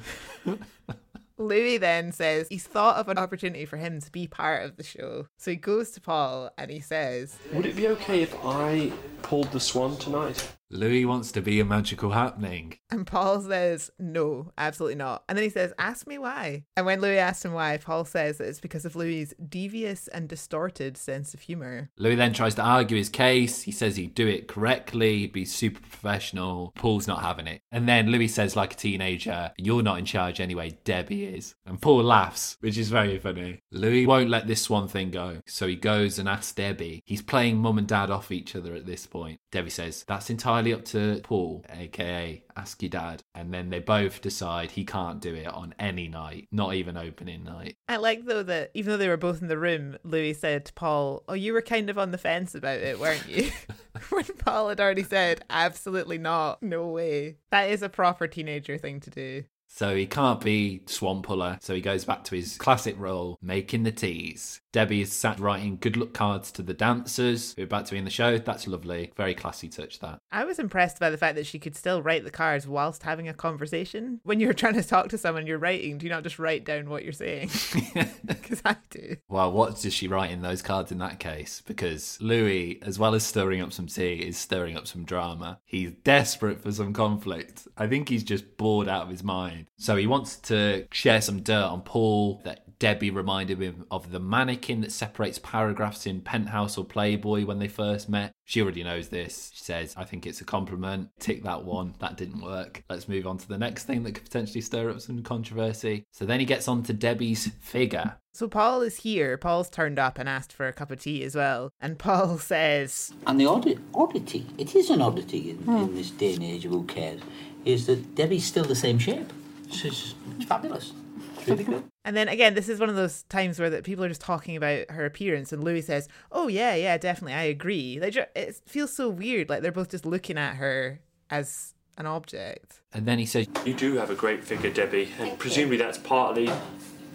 Louis then says he's thought of an opportunity for him to be part of the show. So he goes to Paul and he says, Would it be okay if I pulled the swan tonight? Louis wants to be a magical happening. And Paul says, no, absolutely not. And then he says, ask me why. And when Louis asks him why, Paul says that it's because of Louis's devious and distorted sense of humour. Louis then tries to argue his case. He says he'd do it correctly, he'd be super professional. Paul's not having it. And then Louis says, like a teenager, You're not in charge anyway, Debbie is. And Paul laughs, which is very funny. Louis won't let this one thing go. So he goes and asks Debbie. He's playing mum and dad off each other at this point. Debbie says, That's entirely up to Paul, aka ask your dad. And then they both decide he can't do it on any night, not even opening night. I like though that even though they were both in the room, Louis said to Paul, Oh, you were kind of on the fence about it, weren't you? when Paul had already said, Absolutely not, no way. That is a proper teenager thing to do. So he can't be Swan Puller. So he goes back to his classic role, making the teas. Debbie is sat writing good luck cards to the dancers who are about to be in the show. That's lovely. Very classy touch, that. I was impressed by the fact that she could still write the cards whilst having a conversation. When you're trying to talk to someone, you're writing. Do you not just write down what you're saying? Because I do. Well, what does she write in those cards in that case? Because Louis, as well as stirring up some tea, is stirring up some drama. He's desperate for some conflict. I think he's just bored out of his mind. So he wants to share some dirt on Paul that Debbie reminded him of the mannequin that separates paragraphs in Penthouse or Playboy when they first met. She already knows this. She says, I think it's a compliment. Tick that one. That didn't work. Let's move on to the next thing that could potentially stir up some controversy. So then he gets on to Debbie's figure. So Paul is here. Paul's turned up and asked for a cup of tea as well. And Paul says, And the odd- oddity, it is an oddity in, hmm. in this day and age of who cares, is that Debbie's still the same shape. It's, it's, it's fabulous. It's really good. And then again, this is one of those times where that people are just talking about her appearance, and Louis says, "Oh yeah, yeah, definitely, I agree." Like, it feels so weird, like they're both just looking at her as an object. And then he says, You do have a great figure, Debbie, and presumably that's partly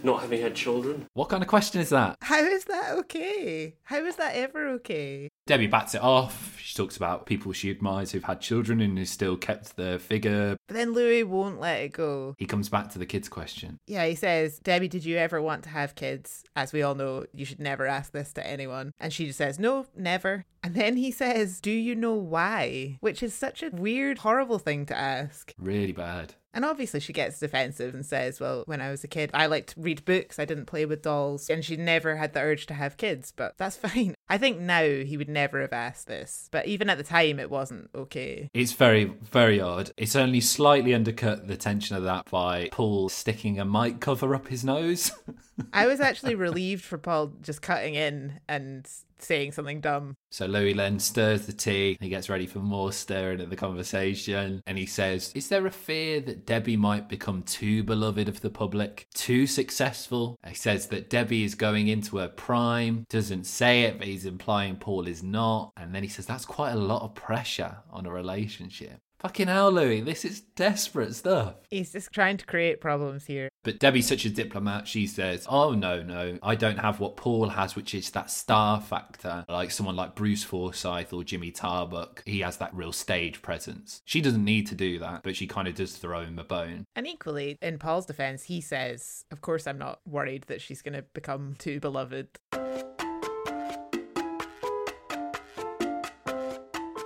not having had children. What kind of question is that? How is that okay? How is that ever okay? Debbie bats it off. She talks about people she admires who've had children and who still kept their figure. But then Louis won't let it go. He comes back to the kids question. Yeah, he says, Debbie, did you ever want to have kids? As we all know, you should never ask this to anyone. And she just says, no, never. And then he says, do you know why? Which is such a weird, horrible thing to ask. Really bad. And obviously, she gets defensive and says, Well, when I was a kid, I liked to read books, I didn't play with dolls. And she never had the urge to have kids, but that's fine. I think now he would never have asked this, but even at the time, it wasn't okay. It's very, very odd. It's only slightly undercut the tension of that by Paul sticking a mic cover up his nose. I was actually relieved for Paul just cutting in and saying something dumb. So Louis Len stirs the tea. He gets ready for more stirring of the conversation. And he says, Is there a fear that Debbie might become too beloved of the public, too successful? He says that Debbie is going into her prime. Doesn't say it, but he's implying Paul is not. And then he says, That's quite a lot of pressure on a relationship. Fucking hell, Louis, this is desperate stuff. He's just trying to create problems here. But Debbie's such a diplomat, she says, Oh, no, no, I don't have what Paul has, which is that star factor. Like someone like Bruce Forsyth or Jimmy Tarbuck, he has that real stage presence. She doesn't need to do that, but she kind of does throw him a bone. And equally, in Paul's defense, he says, Of course, I'm not worried that she's going to become too beloved.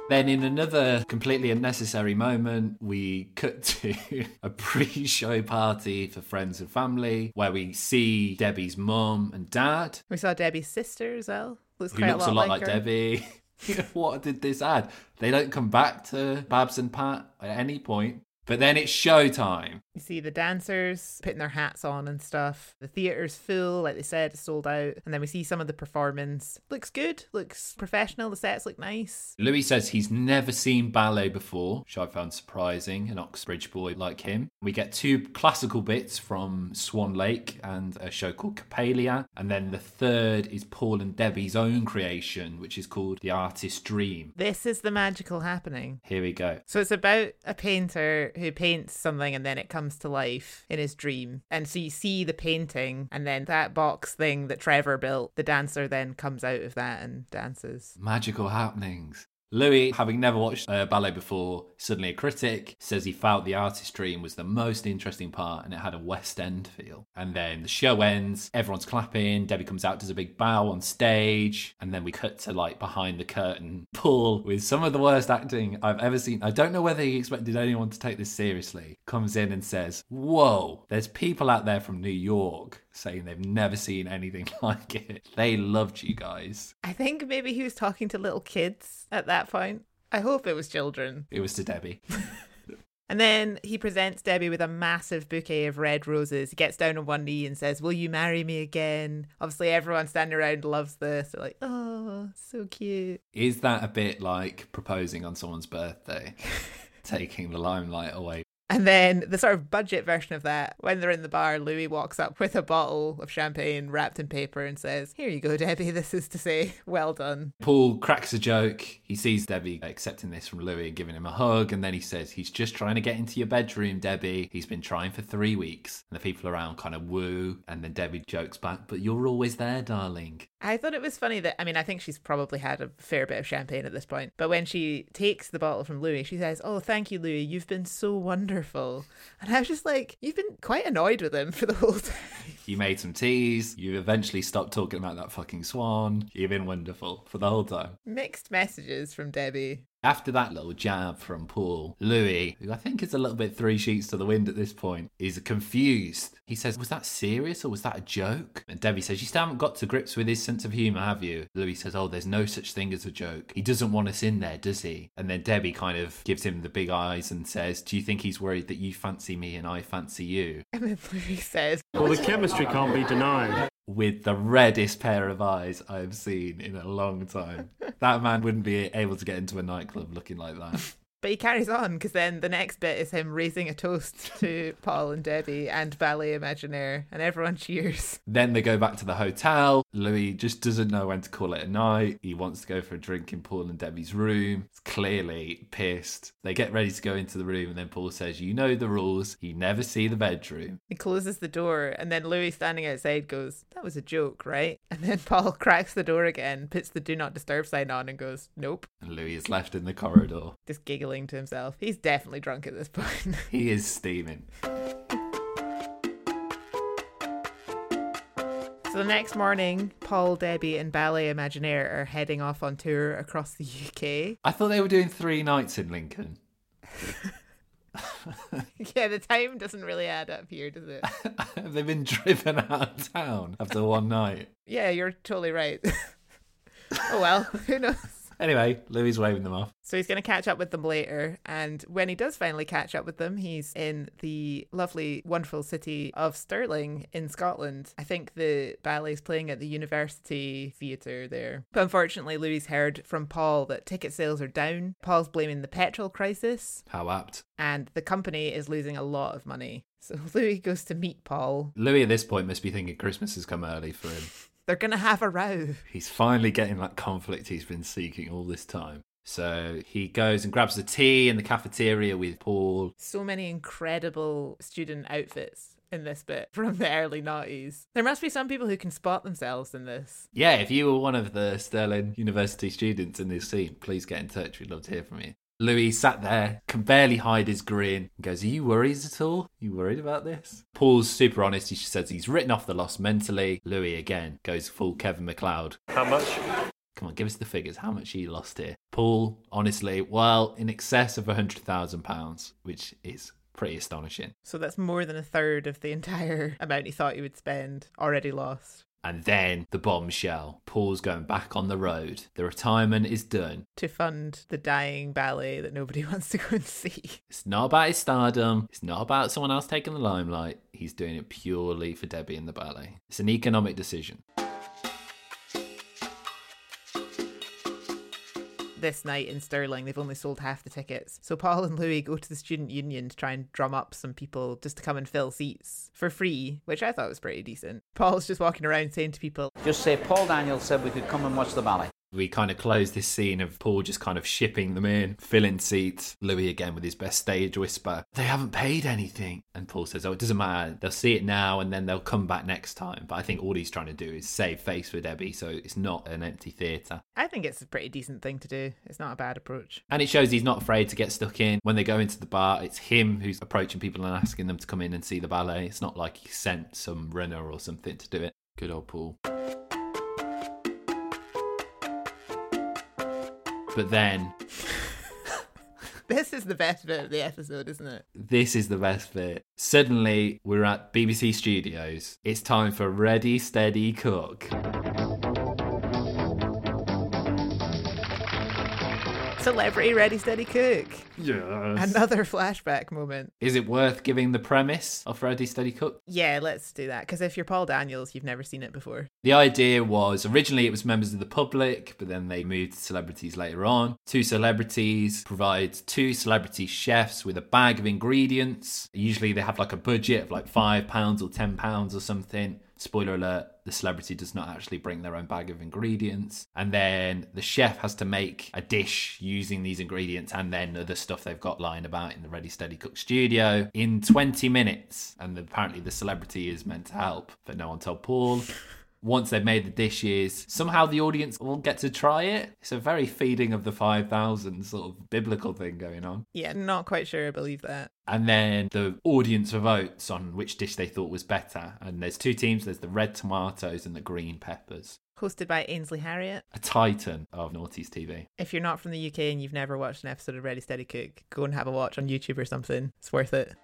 Then, in another completely unnecessary moment, we cut to a pre show party for friends and family where we see Debbie's mum and dad. We saw Debbie's sister as well. Looks who quite looks a lot, like, her. Debbie. what did this add? They don't come back to Babs and Pat at any point. But then it's showtime. You see the dancers putting their hats on and stuff. The theatre's full, like they said, it's sold out. And then we see some of the performance. Looks good, looks professional. The sets look nice. Louis says he's never seen ballet before, which I found surprising, an Oxbridge boy like him. We get two classical bits from Swan Lake and a show called Coppélia. And then the third is Paul and Debbie's own creation, which is called The Artist's Dream. This is the magical happening. Here we go. So it's about a painter who paints something and then it comes to life in his dream. And so you see the painting and then that box thing that Trevor built, the dancer then comes out of that and dances. Magical happenings. Louis, having never watched uh, ballet before, suddenly a critic, says he felt the artist's dream was the most interesting part and it had a West End feel. And then the show ends, everyone's clapping, Debbie comes out, does a big bow on stage, and then we cut to like behind the curtain. Paul, with some of the worst acting I've ever seen, I don't know whether he expected anyone to take this seriously, comes in and says, Whoa, there's people out there from New York saying they've never seen anything like it. They loved you guys. I think maybe he was talking to little kids at that point. I hope it was children. It was to Debbie. And then he presents Debbie with a massive bouquet of red roses. He gets down on one knee and says, Will you marry me again? Obviously, everyone standing around loves this. They're like, Oh, so cute. Is that a bit like proposing on someone's birthday? Taking the limelight away. And then the sort of budget version of that, when they're in the bar, Louis walks up with a bottle of champagne wrapped in paper and says, Here you go, Debbie. This is to say, well done. Paul cracks a joke. He sees Debbie accepting this from Louis and giving him a hug. And then he says, He's just trying to get into your bedroom, Debbie. He's been trying for three weeks. And the people around kind of woo. And then Debbie jokes back, But you're always there, darling. I thought it was funny that, I mean, I think she's probably had a fair bit of champagne at this point. But when she takes the bottle from Louis, she says, Oh, thank you, Louis. You've been so wonderful. And I was just like, You've been quite annoyed with him for the whole time. You made some teas. You eventually stopped talking about that fucking swan. You've been wonderful for the whole time. Mixed messages from Debbie. After that little jab from Paul, Louis, who I think is a little bit three sheets to the wind at this point, is confused. He says, Was that serious or was that a joke? And Debbie says, You still haven't got to grips with his sense of humour, have you? Louis says, Oh, there's no such thing as a joke. He doesn't want us in there, does he? And then Debbie kind of gives him the big eyes and says, Do you think he's worried that you fancy me and I fancy you? And then Louis says, Well, the chemistry can't be denied. With the reddest pair of eyes I've seen in a long time. that man wouldn't be able to get into a nightclub looking like that. But he carries on because then the next bit is him raising a toast to Paul and Debbie and Ballet Imaginaire, and everyone cheers. Then they go back to the hotel. Louis just doesn't know when to call it a night. He wants to go for a drink in Paul and Debbie's room. He's clearly pissed. They get ready to go into the room, and then Paul says, You know the rules. You never see the bedroom. He closes the door, and then Louis standing outside goes, That was a joke, right? And then Paul cracks the door again, puts the do not disturb sign on, and goes, Nope. And Louis is left in the corridor. Just giggling to himself. He's definitely drunk at this point. He is steaming. So the next morning, Paul, Debbie, and Ballet Imaginaire are heading off on tour across the UK. I thought they were doing three nights in Lincoln. yeah, the time doesn't really add up here, does it? They've been driven out of town after one night. Yeah, you're totally right. oh well, who knows? Anyway, Louis waving them off. So he's going to catch up with them later. And when he does finally catch up with them, he's in the lovely, wonderful city of Stirling in Scotland. I think the ballet's playing at the University Theatre there. But unfortunately, Louis heard from Paul that ticket sales are down. Paul's blaming the petrol crisis. How apt. And the company is losing a lot of money. So Louis goes to meet Paul. Louis at this point must be thinking Christmas has come early for him. They're going to have a row. He's finally getting that conflict he's been seeking all this time. So he goes and grabs the tea in the cafeteria with Paul. So many incredible student outfits in this bit from the early noughties. There must be some people who can spot themselves in this. Yeah, if you were one of the Stirling University students in this scene, please get in touch. We'd love to hear from you. Louis sat there, can barely hide his grin, and goes, Are you worried at all? You worried about this? Paul's super honest. He says he's written off the loss mentally. Louis again goes full Kevin McCloud. How much? Come on, give us the figures. How much he lost here? Paul, honestly, well, in excess of £100,000, which is pretty astonishing. So that's more than a third of the entire amount he thought he would spend already lost. And then the bombshell. Paul's going back on the road. The retirement is done. To fund the dying ballet that nobody wants to go and see. It's not about his stardom. It's not about someone else taking the limelight. He's doing it purely for Debbie and the ballet. It's an economic decision. This night in Stirling, they've only sold half the tickets. So Paul and Louis go to the student union to try and drum up some people just to come and fill seats for free, which I thought was pretty decent. Paul's just walking around saying to people, Just say Paul Daniels said we could come and watch the ballet. We kind of close this scene of Paul just kind of shipping them in, filling seats. Louis again with his best stage whisper. They haven't paid anything. And Paul says, Oh, it doesn't matter. They'll see it now and then they'll come back next time. But I think all he's trying to do is save face for Debbie, so it's not an empty theatre. I think it's a pretty decent thing to do. It's not a bad approach. And it shows he's not afraid to get stuck in. When they go into the bar, it's him who's approaching people and asking them to come in and see the ballet. It's not like he sent some runner or something to do it. Good old Paul. But then This is the best bit of the episode, isn't it? this is the best bit. Suddenly, we're at BBC Studios. It's time for Ready, Steady, Cook. Celebrity Ready Steady Cook. Yes. Another flashback moment. Is it worth giving the premise of Ready, Steady, Cook? Yeah, let's do that. Because if you're Paul Daniels, you've never seen it before. The idea was originally it was members of the public, but then they moved to celebrities later on. Two celebrities provide two celebrity chefs with a bag of ingredients. Usually they have like a budget of like five pounds or ten pounds or something. Spoiler alert, the celebrity does not actually bring their own bag of ingredients. And then the chef has to make a dish using these ingredients and then other stuff they've got lying about in the Ready Steady Cook studio in 20 minutes. And apparently the celebrity is meant to help, but no one told Paul. Once they've made the dishes, somehow the audience will get to try it. It's a very feeding of the 5,000 sort of biblical thing going on. Yeah, not quite sure I believe that. And then the audience votes on which dish they thought was better. And there's two teams there's the red tomatoes and the green peppers. Hosted by Ainsley Harriott. A titan of Noughties TV. If you're not from the UK and you've never watched an episode of Ready Steady Cook, go and have a watch on YouTube or something. It's worth it.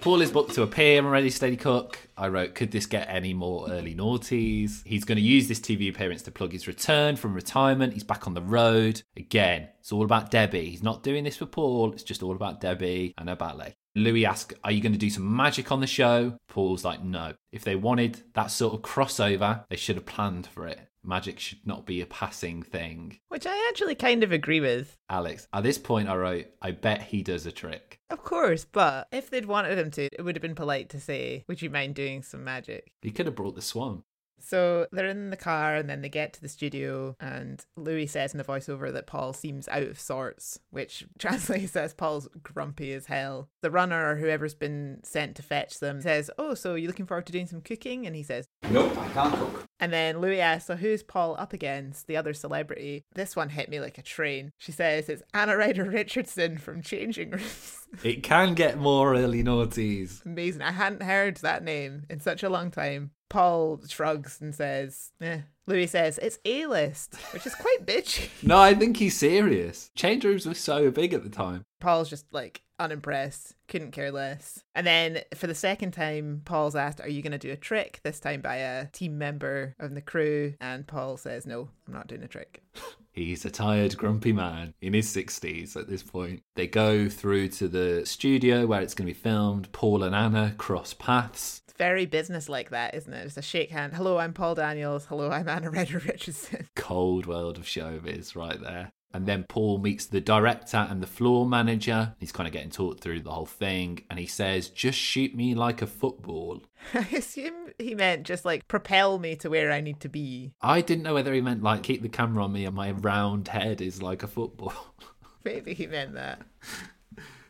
Paul is booked to appear on Ready Steady Cook. I wrote, could this get any more early noughties? He's going to use this TV appearance to plug his return from retirement. He's back on the road. Again, it's all about Debbie. He's not doing this for Paul. It's just all about Debbie and her ballet. Louis asks, Are you going to do some magic on the show? Paul's like, No. If they wanted that sort of crossover, they should have planned for it. Magic should not be a passing thing. Which I actually kind of agree with. Alex, at this point, I wrote, I bet he does a trick. Of course, but if they'd wanted him to, it would have been polite to say, Would you mind doing some magic? He could have brought the swan. So they're in the car and then they get to the studio and Louis says in the voiceover that Paul seems out of sorts, which translates as Paul's grumpy as hell. The runner or whoever's been sent to fetch them says, Oh, so you're looking forward to doing some cooking? And he says, Nope, I can't cook. And then Louis asks, So who's Paul up against? The other celebrity. This one hit me like a train. She says it's Anna Ryder Richardson from Changing Rooms. It can get more early noughties. Amazing. I hadn't heard that name in such a long time. Paul shrugs and says, eh. Louis says, it's A list, which is quite bitchy. No, I think he's serious. Change rooms were so big at the time. Paul's just like unimpressed, couldn't care less. And then for the second time, Paul's asked, Are you going to do a trick? This time by a team member of the crew. And Paul says, No, I'm not doing a trick. He's a tired, grumpy man in his 60s at this point. They go through to the studio where it's going to be filmed. Paul and Anna cross paths. It's very business like that, isn't it? It's a shake hand. Hello, I'm Paul Daniels. Hello, I'm Anna Ryder Richardson. Cold world of showbiz right there. And then Paul meets the director and the floor manager. He's kind of getting talked through the whole thing. And he says, Just shoot me like a football. I assume he meant just like propel me to where I need to be. I didn't know whether he meant like keep the camera on me and my round head is like a football. Maybe he meant that.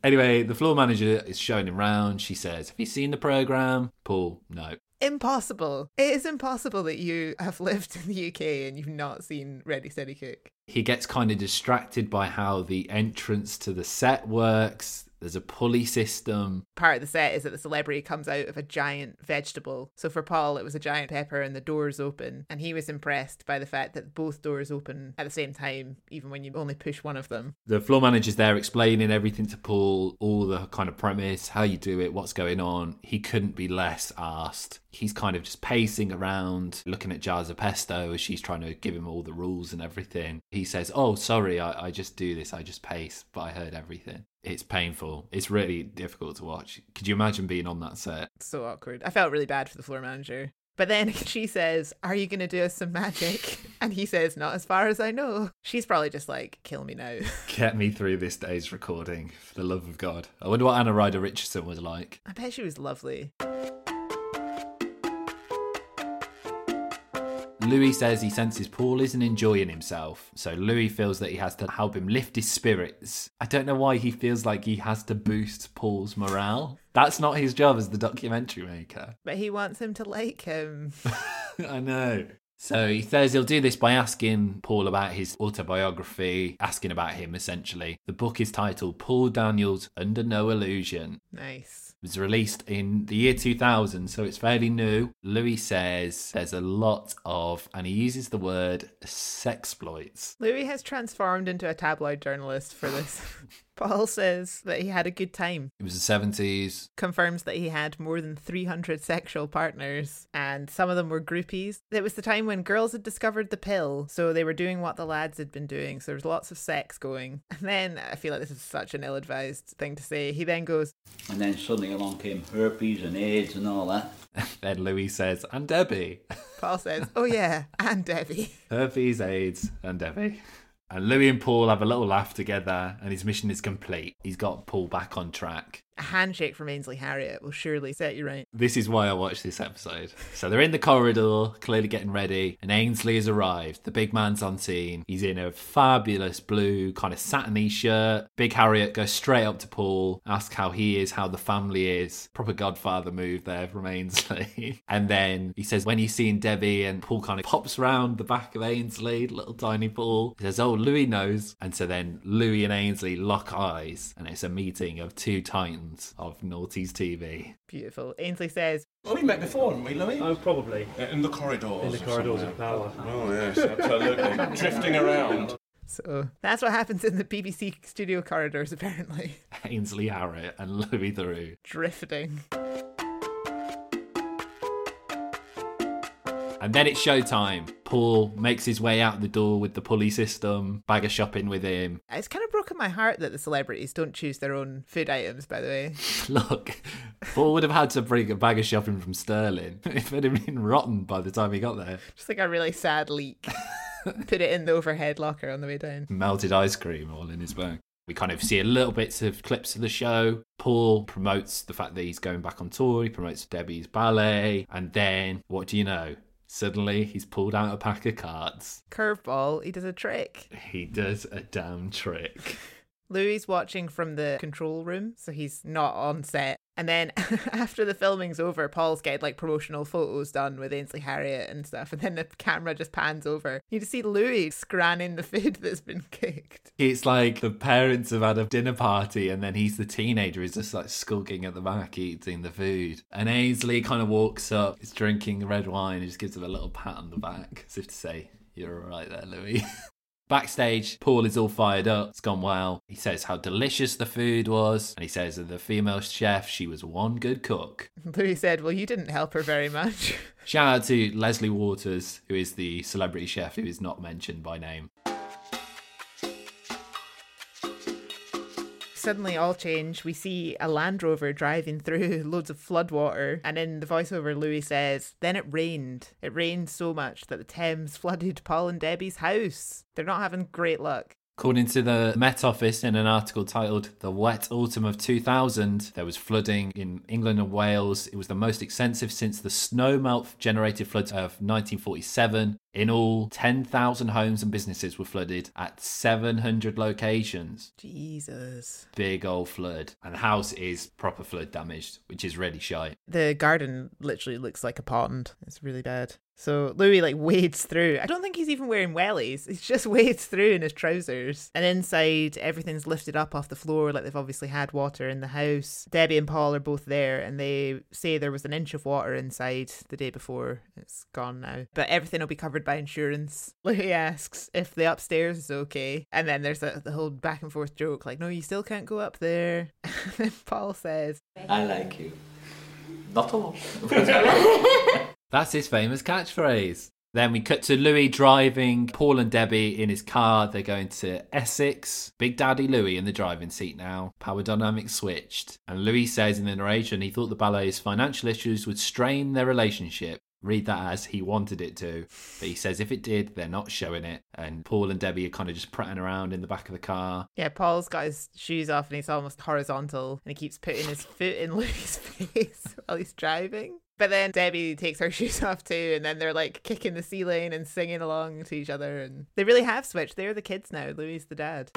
Anyway, the floor manager is showing him round. She says, Have you seen the program? Paul, no. Impossible. It is impossible that you have lived in the UK and you've not seen Ready Steady Cook. He gets kind of distracted by how the entrance to the set works. There's a pulley system. Part of the set is that the celebrity comes out of a giant vegetable. So for Paul, it was a giant pepper and the doors open. And he was impressed by the fact that both doors open at the same time, even when you only push one of them. The floor manager's there explaining everything to Paul, all the kind of premise, how you do it, what's going on. He couldn't be less asked. He's kind of just pacing around, looking at jars of pesto as she's trying to give him all the rules and everything. He says, Oh, sorry, I, I just do this, I just pace, but I heard everything. It's painful. It's really difficult to watch. Could you imagine being on that set? So awkward. I felt really bad for the floor manager. But then she says, Are you going to do us some magic? And he says, Not as far as I know. She's probably just like, Kill me now. Get me through this day's recording, for the love of God. I wonder what Anna Ryder Richardson was like. I bet she was lovely. Louis says he senses Paul isn't enjoying himself, so Louis feels that he has to help him lift his spirits. I don't know why he feels like he has to boost Paul's morale. That's not his job as the documentary maker. But he wants him to like him. I know. So he says he'll do this by asking Paul about his autobiography, asking about him essentially. The book is titled Paul Daniels Under No Illusion. Nice. Was released in the year 2000, so it's fairly new. Louis says there's a lot of, and he uses the word sexploits. Louis has transformed into a tabloid journalist for this. Paul says that he had a good time. It was the 70s. Confirms that he had more than 300 sexual partners, and some of them were groupies. It was the time when girls had discovered the pill, so they were doing what the lads had been doing, so there was lots of sex going. And then, I feel like this is such an ill advised thing to say, he then goes, And then suddenly along came herpes and AIDS and all that. then Louis says, and Debbie. Paul says, Oh yeah, and Debbie. Herpes, AIDS, and Debbie. And Louis and Paul have a little laugh together, and his mission is complete. He's got Paul back on track. A handshake from Ainsley Harriott will surely set you right. This is why I watched this episode. So they're in the corridor, clearly getting ready, and Ainsley has arrived. The big man's on scene. He's in a fabulous blue, kind of satiny shirt. Big Harriott goes straight up to Paul, asks how he is, how the family is. Proper Godfather move there from Ainsley. and then he says, when he's seeing Debbie, and Paul kind of pops round the back of Ainsley, little tiny Paul. He says, Oh, Louis knows. And so then Louis and Ainsley lock eyes, and it's a meeting of two titans of Noughties TV. Beautiful. Ainsley says, Well, we met before, haven't we, Louis? Oh, probably. Uh, in the corridors. In the corridors of power. Oh, yes, absolutely. Drifting around. So that's what happens in the BBC studio corridors, apparently. Ainsley Harriott and Louis Theroux. Drifting. And then it's showtime. Paul makes his way out the door with the pulley system, bag of shopping with him. It's kind of broken my heart that the celebrities don't choose their own food items, by the way. Look, Paul would have had to bring a bag of shopping from Stirling if it had been rotten by the time he got there. Just like a really sad leak. Put it in the overhead locker on the way down. Melted ice cream all in his bag. We kind of see a little bits of clips of the show. Paul promotes the fact that he's going back on tour. He promotes Debbie's ballet. And then, what do you know? Suddenly, he's pulled out a pack of cards. Curveball, he does a trick. He does a damn trick. Louis watching from the control room, so he's not on set. And then after the filming's over, Paul's getting like promotional photos done with Ainsley Harriott and stuff. And then the camera just pans over. You just see Louis scranning the food that's been cooked. It's like the parents have had a dinner party and then he's the teenager. He's just like skulking at the back eating the food. And Ainsley kind of walks up, he's drinking red wine, and just gives him a little pat on the back as if to say, You're all right there, Louis. Backstage, Paul is all fired up. It's gone well. He says how delicious the food was, and he says that the female chef, she was one good cook. Louis said, Well, you didn't help her very much. Shout out to Lesley Waters, who is the celebrity chef who is not mentioned by name. Suddenly, all change. We see a Land Rover driving through loads of floodwater, and in the voiceover, Louis says, Then it rained. It rained so much that the Thames flooded Paul and Debbie's house. They're not having great luck. According to the Met Office, in an article titled The Wet Autumn of 2000, there was flooding in England and Wales. It was the most extensive since the snowmelt generated floods of 1947. In all, 10,000 homes and businesses were flooded at 700 locations. Jesus. Big old flood. And the house is proper flood damaged, which is really shy. The garden literally looks like a pond. It's really bad. So Louis like wades through. I don't think he's even wearing wellies. He just wades through in his trousers. And inside, everything's lifted up off the floor, like they've obviously had water in the house. Debbie and Paul are both there, and they say there was an inch of water inside the day before. It's gone now, but everything will be covered by insurance. Louis asks if the upstairs is okay, and then there's a, the whole back and forth joke, like, "No, you still can't go up there." and then Paul says, I like you. Not a lot. That's his famous catchphrase. Then we cut to Louis driving Paul and Debbie in his car. They're going to Essex. Big Daddy Louis in the driving seat now. Power dynamics switched. And Louis says in the narration he thought the ballet's financial issues would strain their relationship. Read that as he wanted it to. But he says if it did, they're not showing it. And Paul and Debbie are kind of just prattling around in the back of the car. Yeah, Paul's got his shoes off and he's almost horizontal and he keeps putting his foot in Louis' face while he's driving. But then Debbie takes her shoes off too, and then they're like kicking the ceiling and singing along to each other. And they really have switched. They're the kids now. Louis the dad.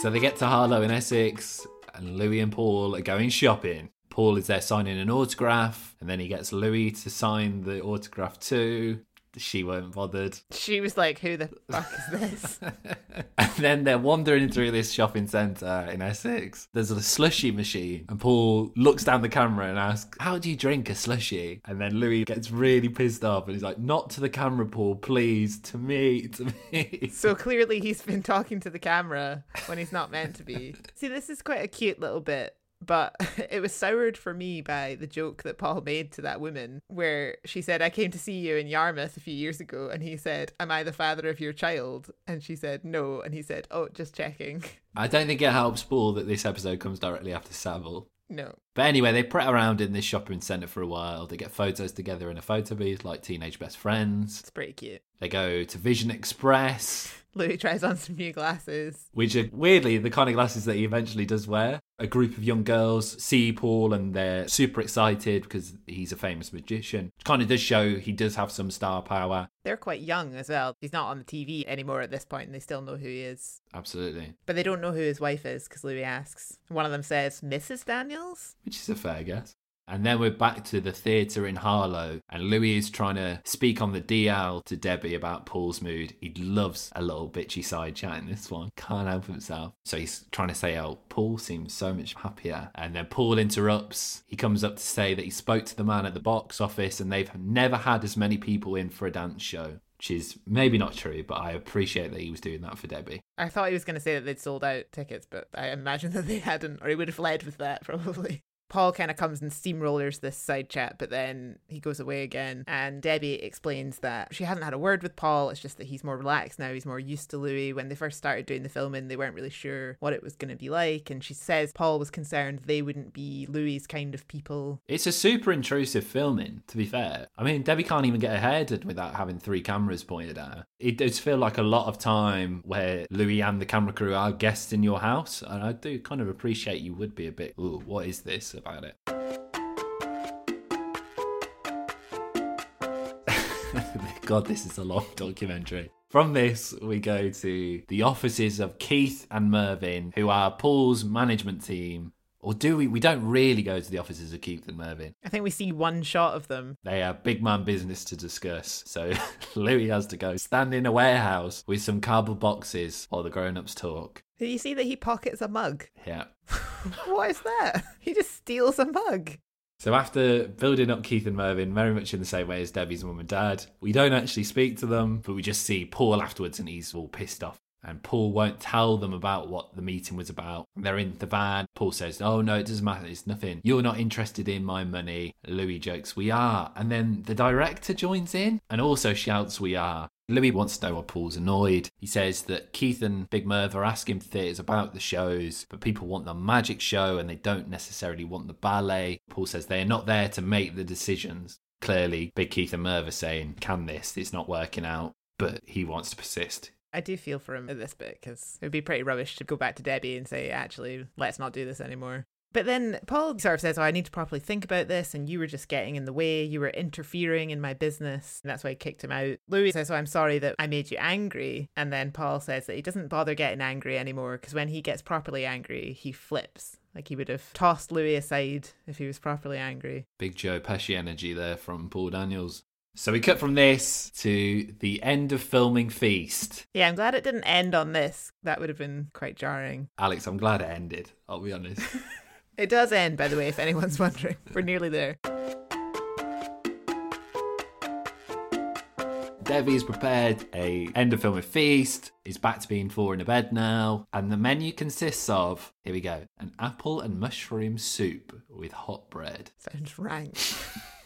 So they get to Harlow in Essex, and Louis and Paul are going shopping. Paul is there signing an autograph, and then he gets Louis to sign the autograph too. She weren't bothered. She was like, Who the fuck is this? And then they're wandering through this shopping centre in Essex. There's a slushy machine, and Paul looks down the camera and asks, How do you drink a slushy? And then Louis gets really pissed off and he's like, Not to the camera, Paul, please, to me, to me. so clearly he's been talking to the camera when he's not meant to be. See, this is quite a cute little bit. But it was soured for me by the joke that Paul made to that woman, where she said, I came to see you in Yarmouth a few years ago. And he said, Am I the father of your child? And she said, No. And he said, Oh, just checking. I don't think it helps Paul that this episode comes directly after Savile. No. But anyway, they pret around in this shopping centre for a while. They get photos together in a photo booth like teenage best friends. It's pretty cute. They go to Vision Express. Louis tries on some new glasses. Which are weirdly the kind of glasses that he eventually does wear. A group of young girls see Paul and they're super excited because he's a famous magician. It kind of does show he does have some star power. They're quite young as well. He's not on the TV anymore at this point and they still know who he is. Absolutely. But they don't know who his wife is because Louis asks. One of them says, Mrs. Daniels? Which is a fair guess. And then we're back to the theatre in Harlow, and Louis is trying to speak on the DL to Debbie about Paul's mood. He loves a little bitchy side chat in this one, can't help himself. So he's trying to say, Oh, Paul seems so much happier. And then Paul interrupts. He comes up to say that he spoke to the man at the box office, and they've never had as many people in for a dance show. Which is maybe not true, but I appreciate that he was doing that for Debbie. I thought he was going to say that they'd sold out tickets, but I imagine that they hadn't, or he would have led with that probably. Paul kind of comes and steamrollers this side chat, but then he goes away again. And Debbie explains that she hasn't had a word with Paul. It's just that he's more relaxed now. He's more used to Louis. When they first started doing the filming, they weren't really sure what it was going to be like. And she says Paul was concerned they wouldn't be Louis's kind of people. It's a super intrusive filming, to be fair. I mean, Debbie can't even get her hair done without having three cameras pointed at her. It does feel like a lot of time where Louis and the camera crew are guests in your house. And I do kind of appreciate you would be a bit, ooh, what is this about it? God, this is a long documentary. From this, we go to the offices of Keith and Mervyn, who are Paul's management team. Or do we? We don't really go to the offices of Keith and Mervyn. I think we see one shot of them. They have big man business to discuss. So Louis has to go stand in a warehouse with some cardboard boxes while the grown ups talk. You see that he pockets a mug? Yeah. what is that? He just steals a mug. So after building up Keith and Mervyn very much in the same way as Debbie's mum and dad, we don't actually speak to them, but we just see Paul afterwards and he's all pissed off. And Paul won't tell them about what the meeting was about. They're in the van. Paul says, Oh, no, it doesn't matter. It's nothing. You're not interested in my money. Louis jokes, We are. And then the director joins in and also shouts, We are. Louis wants to know why Paul's annoyed. He says that Keith and Big Merv are asking theatres about the shows, but people want the magic show and they don't necessarily want the ballet. Paul says they are not there to make the decisions. Clearly, Big Keith and Merv are saying, Can this? It's not working out. But he wants to persist. I do feel for him at this bit because it would be pretty rubbish to go back to Debbie and say, actually, let's not do this anymore. But then Paul sort of says, Oh, I need to properly think about this, and you were just getting in the way. You were interfering in my business. And that's why I kicked him out. Louis says, Oh, I'm sorry that I made you angry. And then Paul says that he doesn't bother getting angry anymore because when he gets properly angry, he flips. Like he would have tossed Louis aside if he was properly angry. Big Joe Pesci energy there from Paul Daniels. So we cut from this to the end of filming Feast. Yeah, I'm glad it didn't end on this. That would have been quite jarring. Alex, I'm glad it ended, I'll be honest. It does end, by the way, if anyone's wondering. We're nearly there. Debbie's prepared a end of filming feast. He's back to being four in a bed now. And the menu consists of, here we go, an apple and mushroom soup with hot bread. Sounds rank.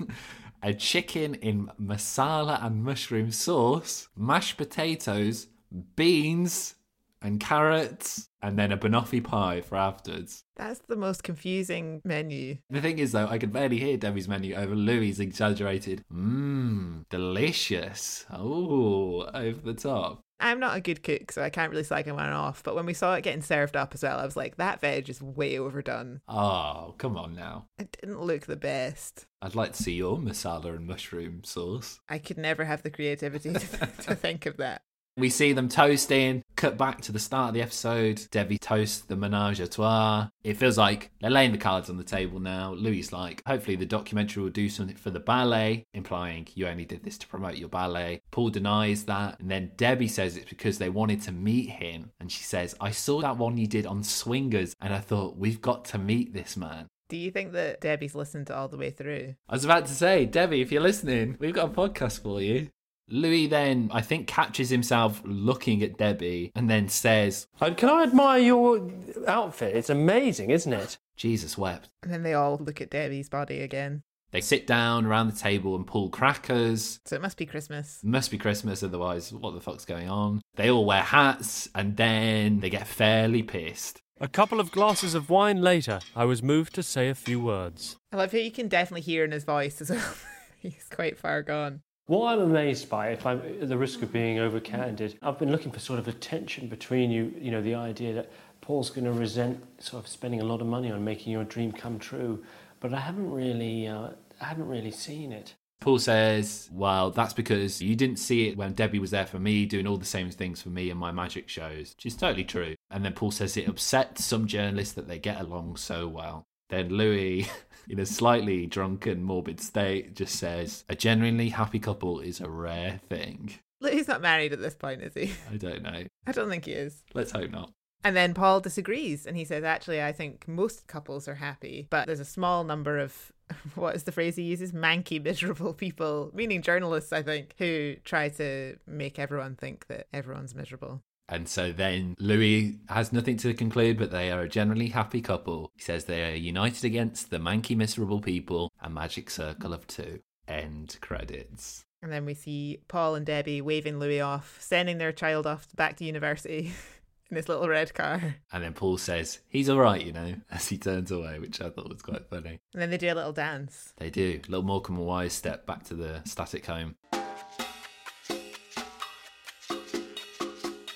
a chicken in masala and mushroom sauce, mashed potatoes, beans, and carrots, and then a banoffee pie for afterwards. That's the most confusing menu. The thing is, though, I can barely hear Debbie's menu over Louis' exaggerated, mmm, delicious. Oh, over the top. I'm not a good cook, so I can't really slag anyone off. But when we saw it getting served up as well, I was like, that veg is way overdone. Oh, come on now. It didn't look the best. I'd like to see your masala and mushroom sauce. I could never have the creativity to, to think of that. We see them toasting, cut back to the start of the episode. Debbie toasts the menage a trois. It feels like they're laying the cards on the table now. Louis like, hopefully the documentary will do something for the ballet, implying you only did this to promote your ballet. Paul denies that. And then Debbie says it's because they wanted to meet him. And she says, I saw that one you did on Swingers and I thought, we've got to meet this man. Do you think that Debbie's listened all the way through? I was about to say, Debbie, if you're listening, we've got a podcast for you. Louis then, I think, catches himself looking at Debbie and then says, And can I admire your outfit? It's amazing, isn't it? Jesus wept. And then they all look at Debbie's body again. They sit down around the table and pull crackers. So it must be Christmas. Must be Christmas, otherwise, what the fuck's going on? They all wear hats and then they get fairly pissed. A couple of glasses of wine later, I was moved to say a few words. I love how you can definitely hear in his voice as well. He's quite far gone. What I'm amazed by, if I'm at the risk of being over candid, I've been looking for sort of a tension between you, you know, the idea that Paul's going to resent sort of spending a lot of money on making your dream come true, but I haven't really, uh, I haven't really seen it. Paul says, Well, that's because you didn't see it when Debbie was there for me, doing all the same things for me in my magic shows, which is totally true. And then Paul says it upsets some journalists that they get along so well. Then Louis, in a slightly drunken, morbid state, just says, A genuinely happy couple is a rare thing. He's not married at this point, is he? I don't know. I don't think he is. Let's hope not. And then Paul disagrees and he says, Actually, I think most couples are happy, but there's a small number of what is the phrase he uses? Manky, miserable people, meaning journalists, I think, who try to make everyone think that everyone's miserable. And so then Louis has nothing to conclude, but they are a generally happy couple. He says they are united against the manky, miserable people, a magic circle of two. End credits. And then we see Paul and Debbie waving Louis off, sending their child off back to university in his little red car. And then Paul says, he's all right, you know, as he turns away, which I thought was quite funny. And then they do a little dance. They do. A little Morecambe and Wise step back to the static home.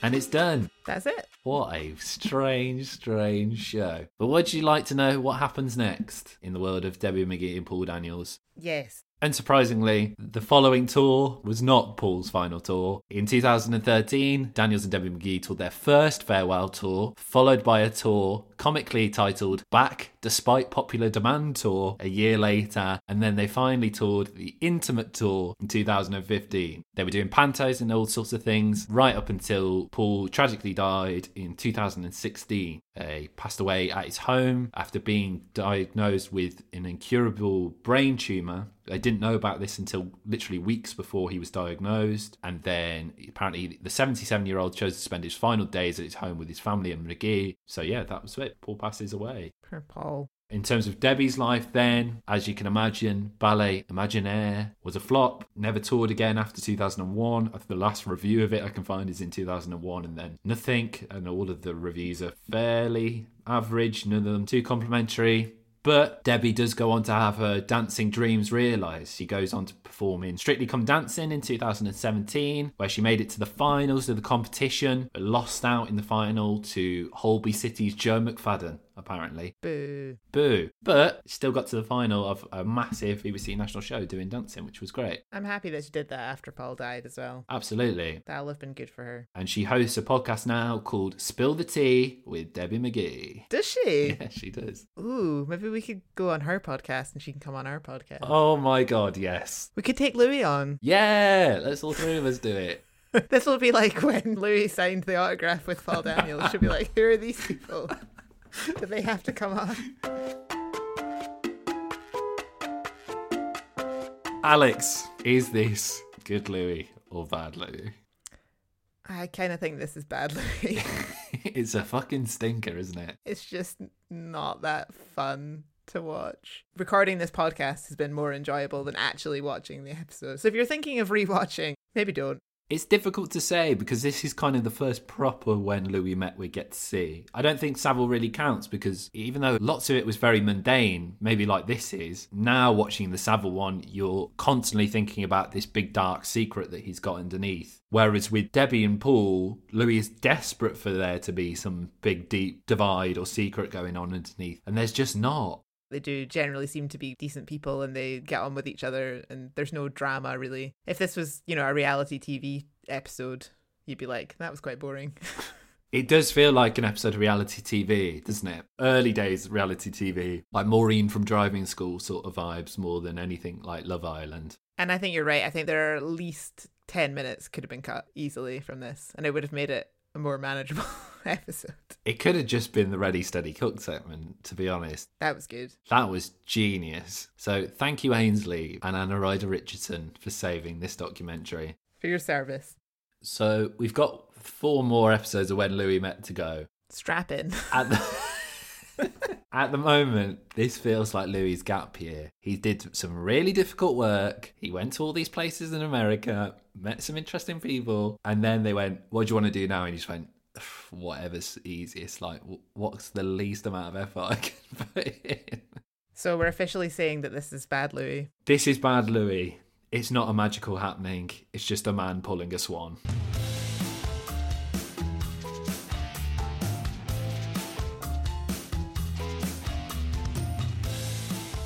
And it's done. That's it. What a strange, strange show. But would you like to know what happens next in the world of Debbie McGee and Paul Daniels? Yes. Unsurprisingly, the following tour was not Paul's final tour. In 2013, Daniels and Debbie McGee toured their first farewell tour, followed by a tour comically titled Back Despite Popular Demand Tour a year later, and then they finally toured the Intimate Tour in 2015. They were doing pantos and all sorts of things right up until Paul tragically died in 2016. He passed away at his home after being diagnosed with an incurable brain tumour I didn't know about this until literally weeks before he was diagnosed. And then apparently the 77 year old chose to spend his final days at his home with his family and McGee. So yeah, that was it. Paul passes away. Poor Paul. In terms of Debbie's life, then, as you can imagine, Ballet Imaginaire was a flop. Never toured again after 2001. The last review of it I can find is in 2001, and then nothing. And all of the reviews are fairly average, none of them too complimentary. But Debbie does go on to have her dancing dreams realised. She goes on to perform in Strictly Come Dancing in 2017, where she made it to the finals of the competition, but lost out in the final to Holby City's Joe McFadden, apparently. Boo. Boo. But still got to the final of a massive BBC national show doing dancing, which was great. I'm happy that she did that after Paul died as well. Absolutely. That'll have been good for her. And she hosts a podcast now called Spill the Tea with Debbie McGee. Does she? Yeah, she does. Ooh, maybe we could go on her podcast and she can come on our podcast. Oh my god, yes. We could take Louis on. Yeah, let's all three of us do it. this will be like when Louis signed the autograph with Paul Daniels. She'll be like, who are these people? Do they have to come on? Alex, is this good Louis or bad Louis? I kind of think this is bad Louis. it's a fucking stinker, isn't it? It's just not that fun to watch. Recording this podcast has been more enjoyable than actually watching the episode. So if you're thinking of rewatching, maybe don't. It's difficult to say because this is kind of the first proper when Louis met we get to see. I don't think Savile really counts because even though lots of it was very mundane, maybe like this is, now watching the Savile one, you're constantly thinking about this big dark secret that he's got underneath. Whereas with Debbie and Paul, Louis is desperate for there to be some big deep divide or secret going on underneath, and there's just not. They do generally seem to be decent people and they get on with each other and there's no drama really. If this was, you know, a reality TV episode, you'd be like, that was quite boring. It does feel like an episode of reality TV, doesn't it? Early days reality TV, like Maureen from driving school sort of vibes more than anything like Love Island. And I think you're right. I think there are at least 10 minutes could have been cut easily from this and it would have made it a more manageable episode. It could have just been the Ready Steady Cook segment, to be honest. That was good. That was genius. So thank you, Ainsley and Anna Ryder Richardson, for saving this documentary. For your service. So we've got four more episodes of When Louis Met to go. Strap in. At the, at the moment, this feels like Louis' gap year. He did some really difficult work. He went to all these places in America, met some interesting people, and then they went, What do you want to do now? And he just went, Whatever's easiest. Like, what's the least amount of effort I can put in? So we're officially saying that this is bad Louis. This is bad Louis. It's not a magical happening, it's just a man pulling a swan.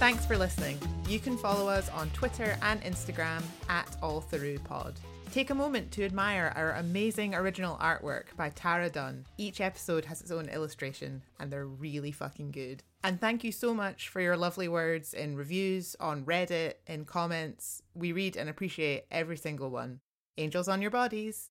Thanks for listening. You can follow us on Twitter and Instagram at AllThroughPod. Take a moment to admire our amazing original artwork by Tara Dunn. Each episode has its own illustration, and they're really fucking good. And thank you so much for your lovely words in reviews, on Reddit, in comments. We read and appreciate every single one. Angels on your bodies.